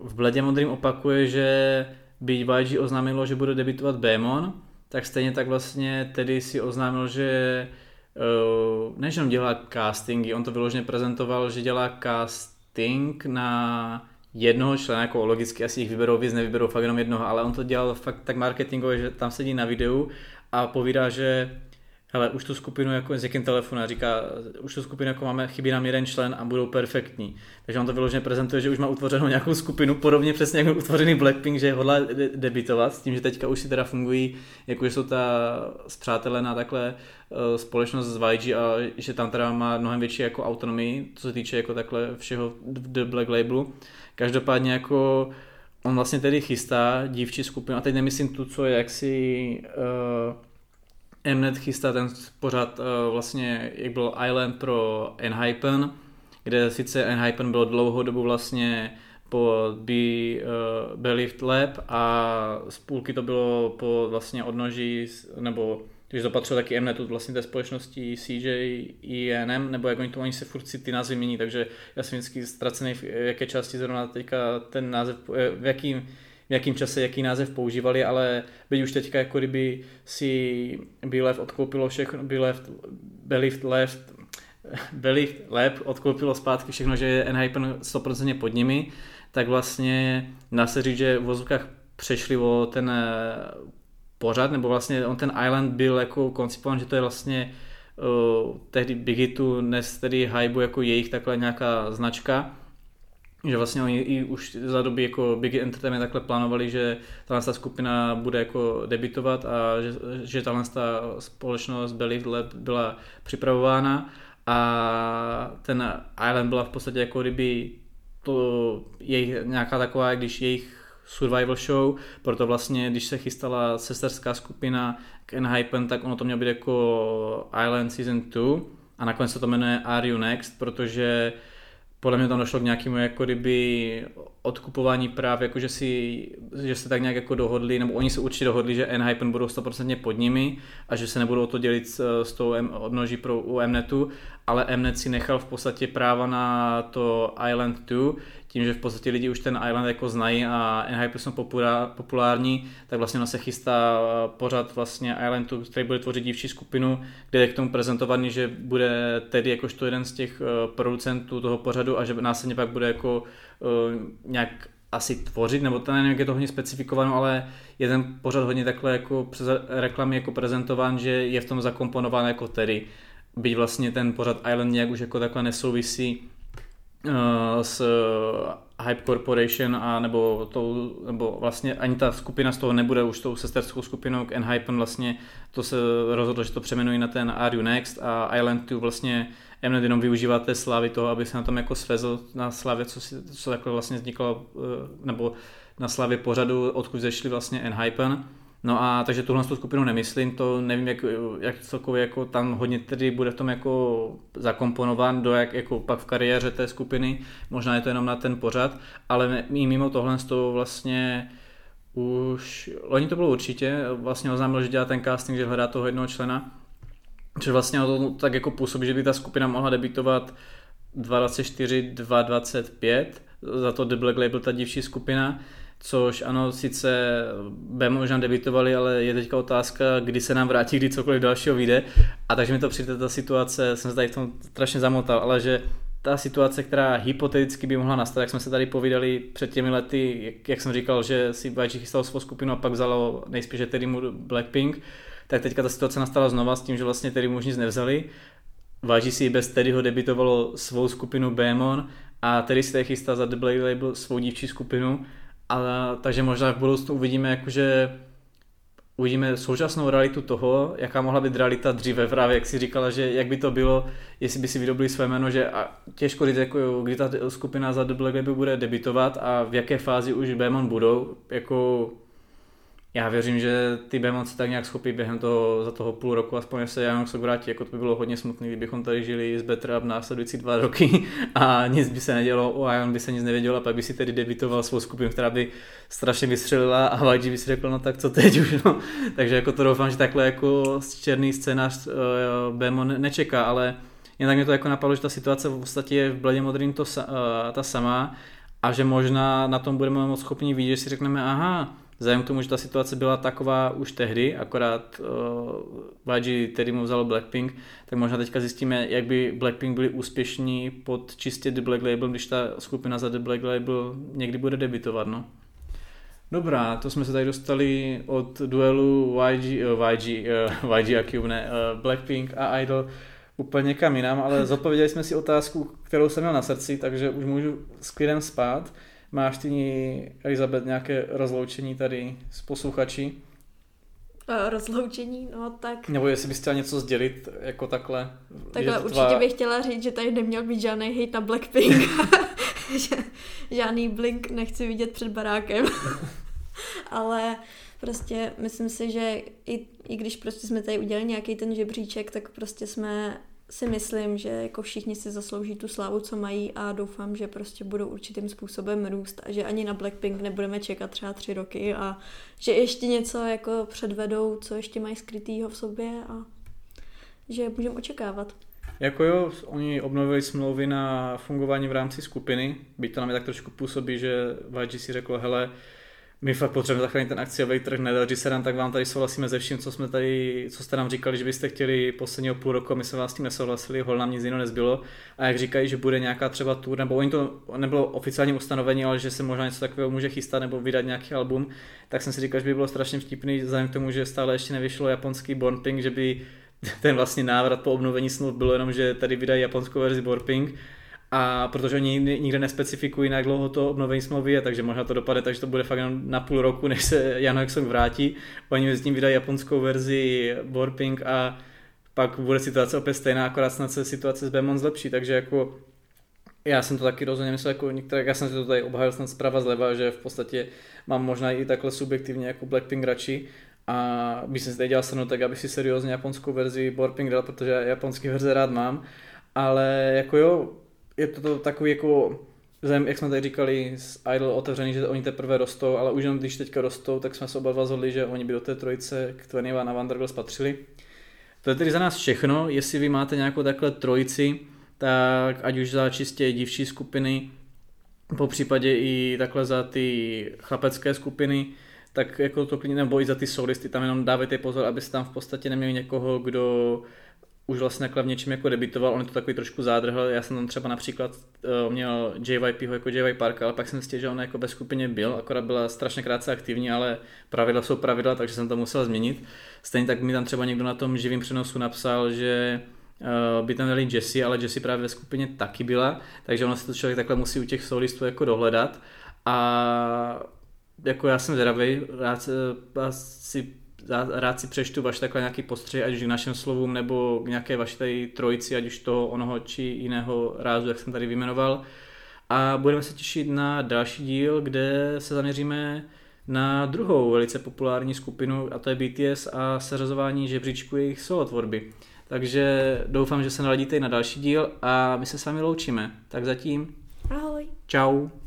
v bledě modrým opakuje, že by YG oznámilo, že bude debitovat Bémon, tak stejně tak vlastně tedy si oznámil, že uh, než on dělá castingy, on to vyloženě prezentoval, že dělá casting na jednoho člena, jako logicky asi jich vyberou víc, nevyberou fakt jenom jednoho, ale on to dělal fakt tak marketingově, že tam sedí na videu a povídá, že hele, už tu skupinu jako s jakým telefonu a říká, už tu skupinu jako máme, chybí nám jeden člen a budou perfektní. Takže on to vyloženě prezentuje, že už má utvořenou nějakou skupinu, podobně přesně jako utvořený Blackpink, že hodlá debitovat, s tím, že teďka už si teda fungují, jako jsou ta zpřátelená takhle uh, společnost z YG a že tam teda má mnohem větší jako autonomii, co se týče jako takhle všeho The Black Labelu. Každopádně jako on vlastně tedy chystá dívčí skupinu, a teď nemyslím tu, co je jaksi uh, Mnet chystá ten pořád uh, vlastně, jak byl Island pro Enhypen, kde sice Enhypen bylo dlouhou dobu vlastně po Be, uh, Believed Lab a z půlky to bylo po vlastně odnoží, nebo když to taky Mnetu, vlastně té společnosti CJ, INM, nebo jak oni to oni se furt si ty názvy mění, takže já jsem vždycky ztracený v jaké části zrovna teďka ten název, eh, v jakým v jakým čase jaký název používali, ale byť už teďka jako kdyby si Belief odkoupilo všechno, Belief, Belief Left, Belief Lab odkoupilo zpátky všechno, že je Enhypen 100% pod nimi, tak vlastně dá se říct, že v vozovkách přešli o ten eh, pořad, nebo vlastně on ten Island byl jako koncipován, že to je vlastně uh, tehdy Bigitu, dnes tedy Hybu jako jejich takhle nějaká značka, že vlastně oni i už za doby jako Big Entertainment takhle plánovali, že ta skupina bude jako debitovat a že, že ta společnost Belief Lab byla připravována. A ten Island byla v podstatě jako kdyby to jejich nějaká taková, když jejich survival show, proto vlastně, když se chystala sesterská skupina k Enhypen, tak ono to mělo být jako Island Season 2 a nakonec se to jmenuje Are You Next, protože podle mě tam došlo k nějakému jako kdyby odkupování práv, jako že, si, že se tak nějak jako dohodli, nebo oni se určitě dohodli, že Enhypen budou 100% pod nimi a že se nebudou to dělit s, s tou M, odnoží pro u Mnetu, ale Mnet si nechal v podstatě práva na to Island 2, tím, že v podstatě lidi už ten Island jako znají a Enhypen jsou populární, tak vlastně ona se chystá pořád vlastně Island 2, který bude tvořit dívčí skupinu, kde je k tomu prezentovaný, že bude tedy jakožto jeden z těch eh, producentů toho pořadu a že následně pak bude jako nějak asi tvořit, nebo to nevím, jak je to hodně specifikováno, ale je ten pořad hodně takhle jako přes reklamy jako prezentován, že je v tom zakomponován jako tedy. Byť vlastně ten pořad Island nějak už jako takhle nesouvisí uh, s Hype Corporation a nebo, tou, nebo vlastně ani ta skupina z toho nebude už tou sesterskou skupinou k Enhypen vlastně to se rozhodlo, že to přeměnují na ten Are You Next a Island 2 vlastně Mnet jenom využívá té slávy toho, aby se na tom jako svezl na slavě, co, si, co takhle vlastně vzniklo, eh, nebo na slavě pořadu, odkud zešli vlastně Enhypen. No a takže tuhle tu skupinu nemyslím, to nevím, jak, jak celkově jako tam hodně tedy bude v tom jako zakomponován do jak jako pak v kariéře té skupiny, možná je to jenom na ten pořad, ale mimo tohle to vlastně už, loni to bylo určitě, vlastně oznámil, že dělá ten casting, že hledá toho jednoho člena, Což vlastně to tak jako působí, že by ta skupina mohla debitovat 224, 225, za to The Black Label ta divší skupina, což ano, sice B možná debitovali, ale je teďka otázka, kdy se nám vrátí, kdy cokoliv dalšího vyjde. A takže mi to přijde ta situace, jsem se tady v tom strašně zamotal, ale že ta situace, která hypoteticky by mohla nastat, jak jsme se tady povídali před těmi lety, jak, jak jsem říkal, že si YG chystal svou skupinu a pak vzalo nejspíše tedy mu Blackpink, tak teďka ta situace nastala znova s tím, že vlastně tedy mu už nic nevzali. Váží si bez Teddyho debitovalo svou skupinu Bémon a tedy tady chystá za The Blade Label svou dívčí skupinu. A, takže možná v budoucnu uvidíme jakože uvidíme současnou realitu toho, jaká mohla být realita dříve právě, jak si říkala, že jak by to bylo, jestli by si vydobili své jméno, že a těžko říct, jako, kdy ta skupina za Black Label bude debitovat a v jaké fázi už Bémon budou, jako já věřím, že ty Behemoth se tak nějak schopí během toho, za toho půl roku, aspoň se Jan se vrátí, jako to by bylo hodně smutné, kdybychom tady žili z Betra v následující dva roky a nic by se nedělo, o Ion by se nic nevědělo a pak by si tedy debitoval svou skupinu, která by strašně vystřelila a YG by si řekl, no tak co teď už, no. Takže jako to doufám, že takhle jako černý scénář uh, Bemo nečeká, ale jen tak mě to jako napadlo, že ta situace v podstatě je v Bledě modrým to, uh, ta samá a že možná na tom budeme moc schopni vidět, že si řekneme, aha, Vzhledem k tomu, že ta situace byla taková už tehdy, akorát uh, YG tedy mu vzalo Blackpink, tak možná teďka zjistíme, jak by Blackpink byli úspěšní pod čistě The Black Label, když ta skupina za The Black Label někdy bude debitovat, no. Dobrá, to jsme se tady dostali od duelu YG, uh, YG, uh, YG a Cube, ne, uh, Blackpink a Idol úplně kam jinam, ale zodpověděli jsme si otázku, kterou jsem měl na srdci, takže už můžu s klidem spát. Máš ty, Elizabeth, nějaké rozloučení tady s posluchači? Uh, rozloučení, no tak... Nebo jestli bys chtěla něco sdělit, jako takhle. Takhle určitě tvá... bych chtěla říct, že tady neměl být žádný hate na Blackpink. žádný blink nechci vidět před barákem. Ale prostě myslím si, že i, i když prostě jsme tady udělali nějaký ten žebříček, tak prostě jsme si myslím, že jako všichni si zaslouží tu slávu, co mají a doufám, že prostě budou určitým způsobem růst a že ani na Blackpink nebudeme čekat třeba tři roky a že ještě něco jako předvedou, co ještě mají skrytýho v sobě a že můžeme očekávat. Jako jo, oni obnovili smlouvy na fungování v rámci skupiny, byť to nám je tak trošku působí, že YG si řekl, hele, my fakt potřebujeme zachránit ten akciový trh, nedaří se nám, tak vám tady souhlasíme ze vším, co jsme tady, co jste nám říkali, že byste chtěli posledního půl roku, my jsme vás s tím nesouhlasili, hol nám nic jiného nezbylo. A jak říkají, že bude nějaká třeba tour, nebo oni to nebylo oficiálně ustanovení, ale že se možná něco takového může chystat nebo vydat nějaký album, tak jsem si říkal, že by bylo strašně vtipný, vzhledem k tomu, že stále ještě nevyšlo japonský Born Pink, že by ten vlastně návrat po obnovení smluv bylo jenom, že tady vydají japonskou verzi Born Pink a protože oni nikde nespecifikují, jak dlouho to obnovení smlouvy je, takže možná to dopadne, takže to bude fakt na půl roku, než se Jan Hexong vrátí. Oni mezi tím vydají japonskou verzi Warping a pak bude situace opět stejná, akorát snad se situace s Bemon zlepší, takže jako já jsem to taky rozhodně myslel jako některé, já jsem si to tady obhájil snad zprava zleva, že v podstatě mám možná i takhle subjektivně jako Blackpink radši, a bych si tady dělal srnu tak, aby si seriózně japonskou verzi Warping dal, protože japonský verze rád mám, ale jako jo, je to, to takový jako zem, jak jsme tady říkali, s Idol otevřený, že oni teprve rostou, ale už jenom když teďka rostou, tak jsme se oba dva zhodli, že oni by do té trojice k Tveniva na Vanderbilt patřili. To je tedy za nás všechno. Jestli vy máte nějakou takhle trojici, tak ať už za čistě divší skupiny, po případě i takhle za ty chlapecké skupiny, tak jako to klidně, nebo i za ty solisty, tam jenom dávejte pozor, abyste tam v podstatě neměli někoho, kdo už vlastně v něčím jako debitoval, on je to takový trošku zádrhl, já jsem tam třeba například uh, měl JYP jako JY Park, ale pak jsem zjistil, že on jako bez skupině byl, akorát byla strašně krátce aktivní, ale pravidla jsou pravidla, takže jsem to musel změnit. Stejně tak mi tam třeba někdo na tom živém přenosu napsal, že by tam měli Jessie, ale Jessie právě ve skupině taky byla, takže ono se to člověk takhle musí u těch solistů jako dohledat. A jako já jsem zvědavý, rád, si, rád si přečtu vaše takhle nějaký postřeh, ať už k našem slovům nebo k nějaké vaší tady trojici, ať už toho onoho či jiného rázu, jak jsem tady vyjmenoval. A budeme se těšit na další díl, kde se zaměříme na druhou velice populární skupinu, a to je BTS a seřazování žebříčku jejich solo tvorby. Takže doufám, že se naladíte i na další díl a my se s vámi loučíme. Tak zatím. Ahoj. Ciao.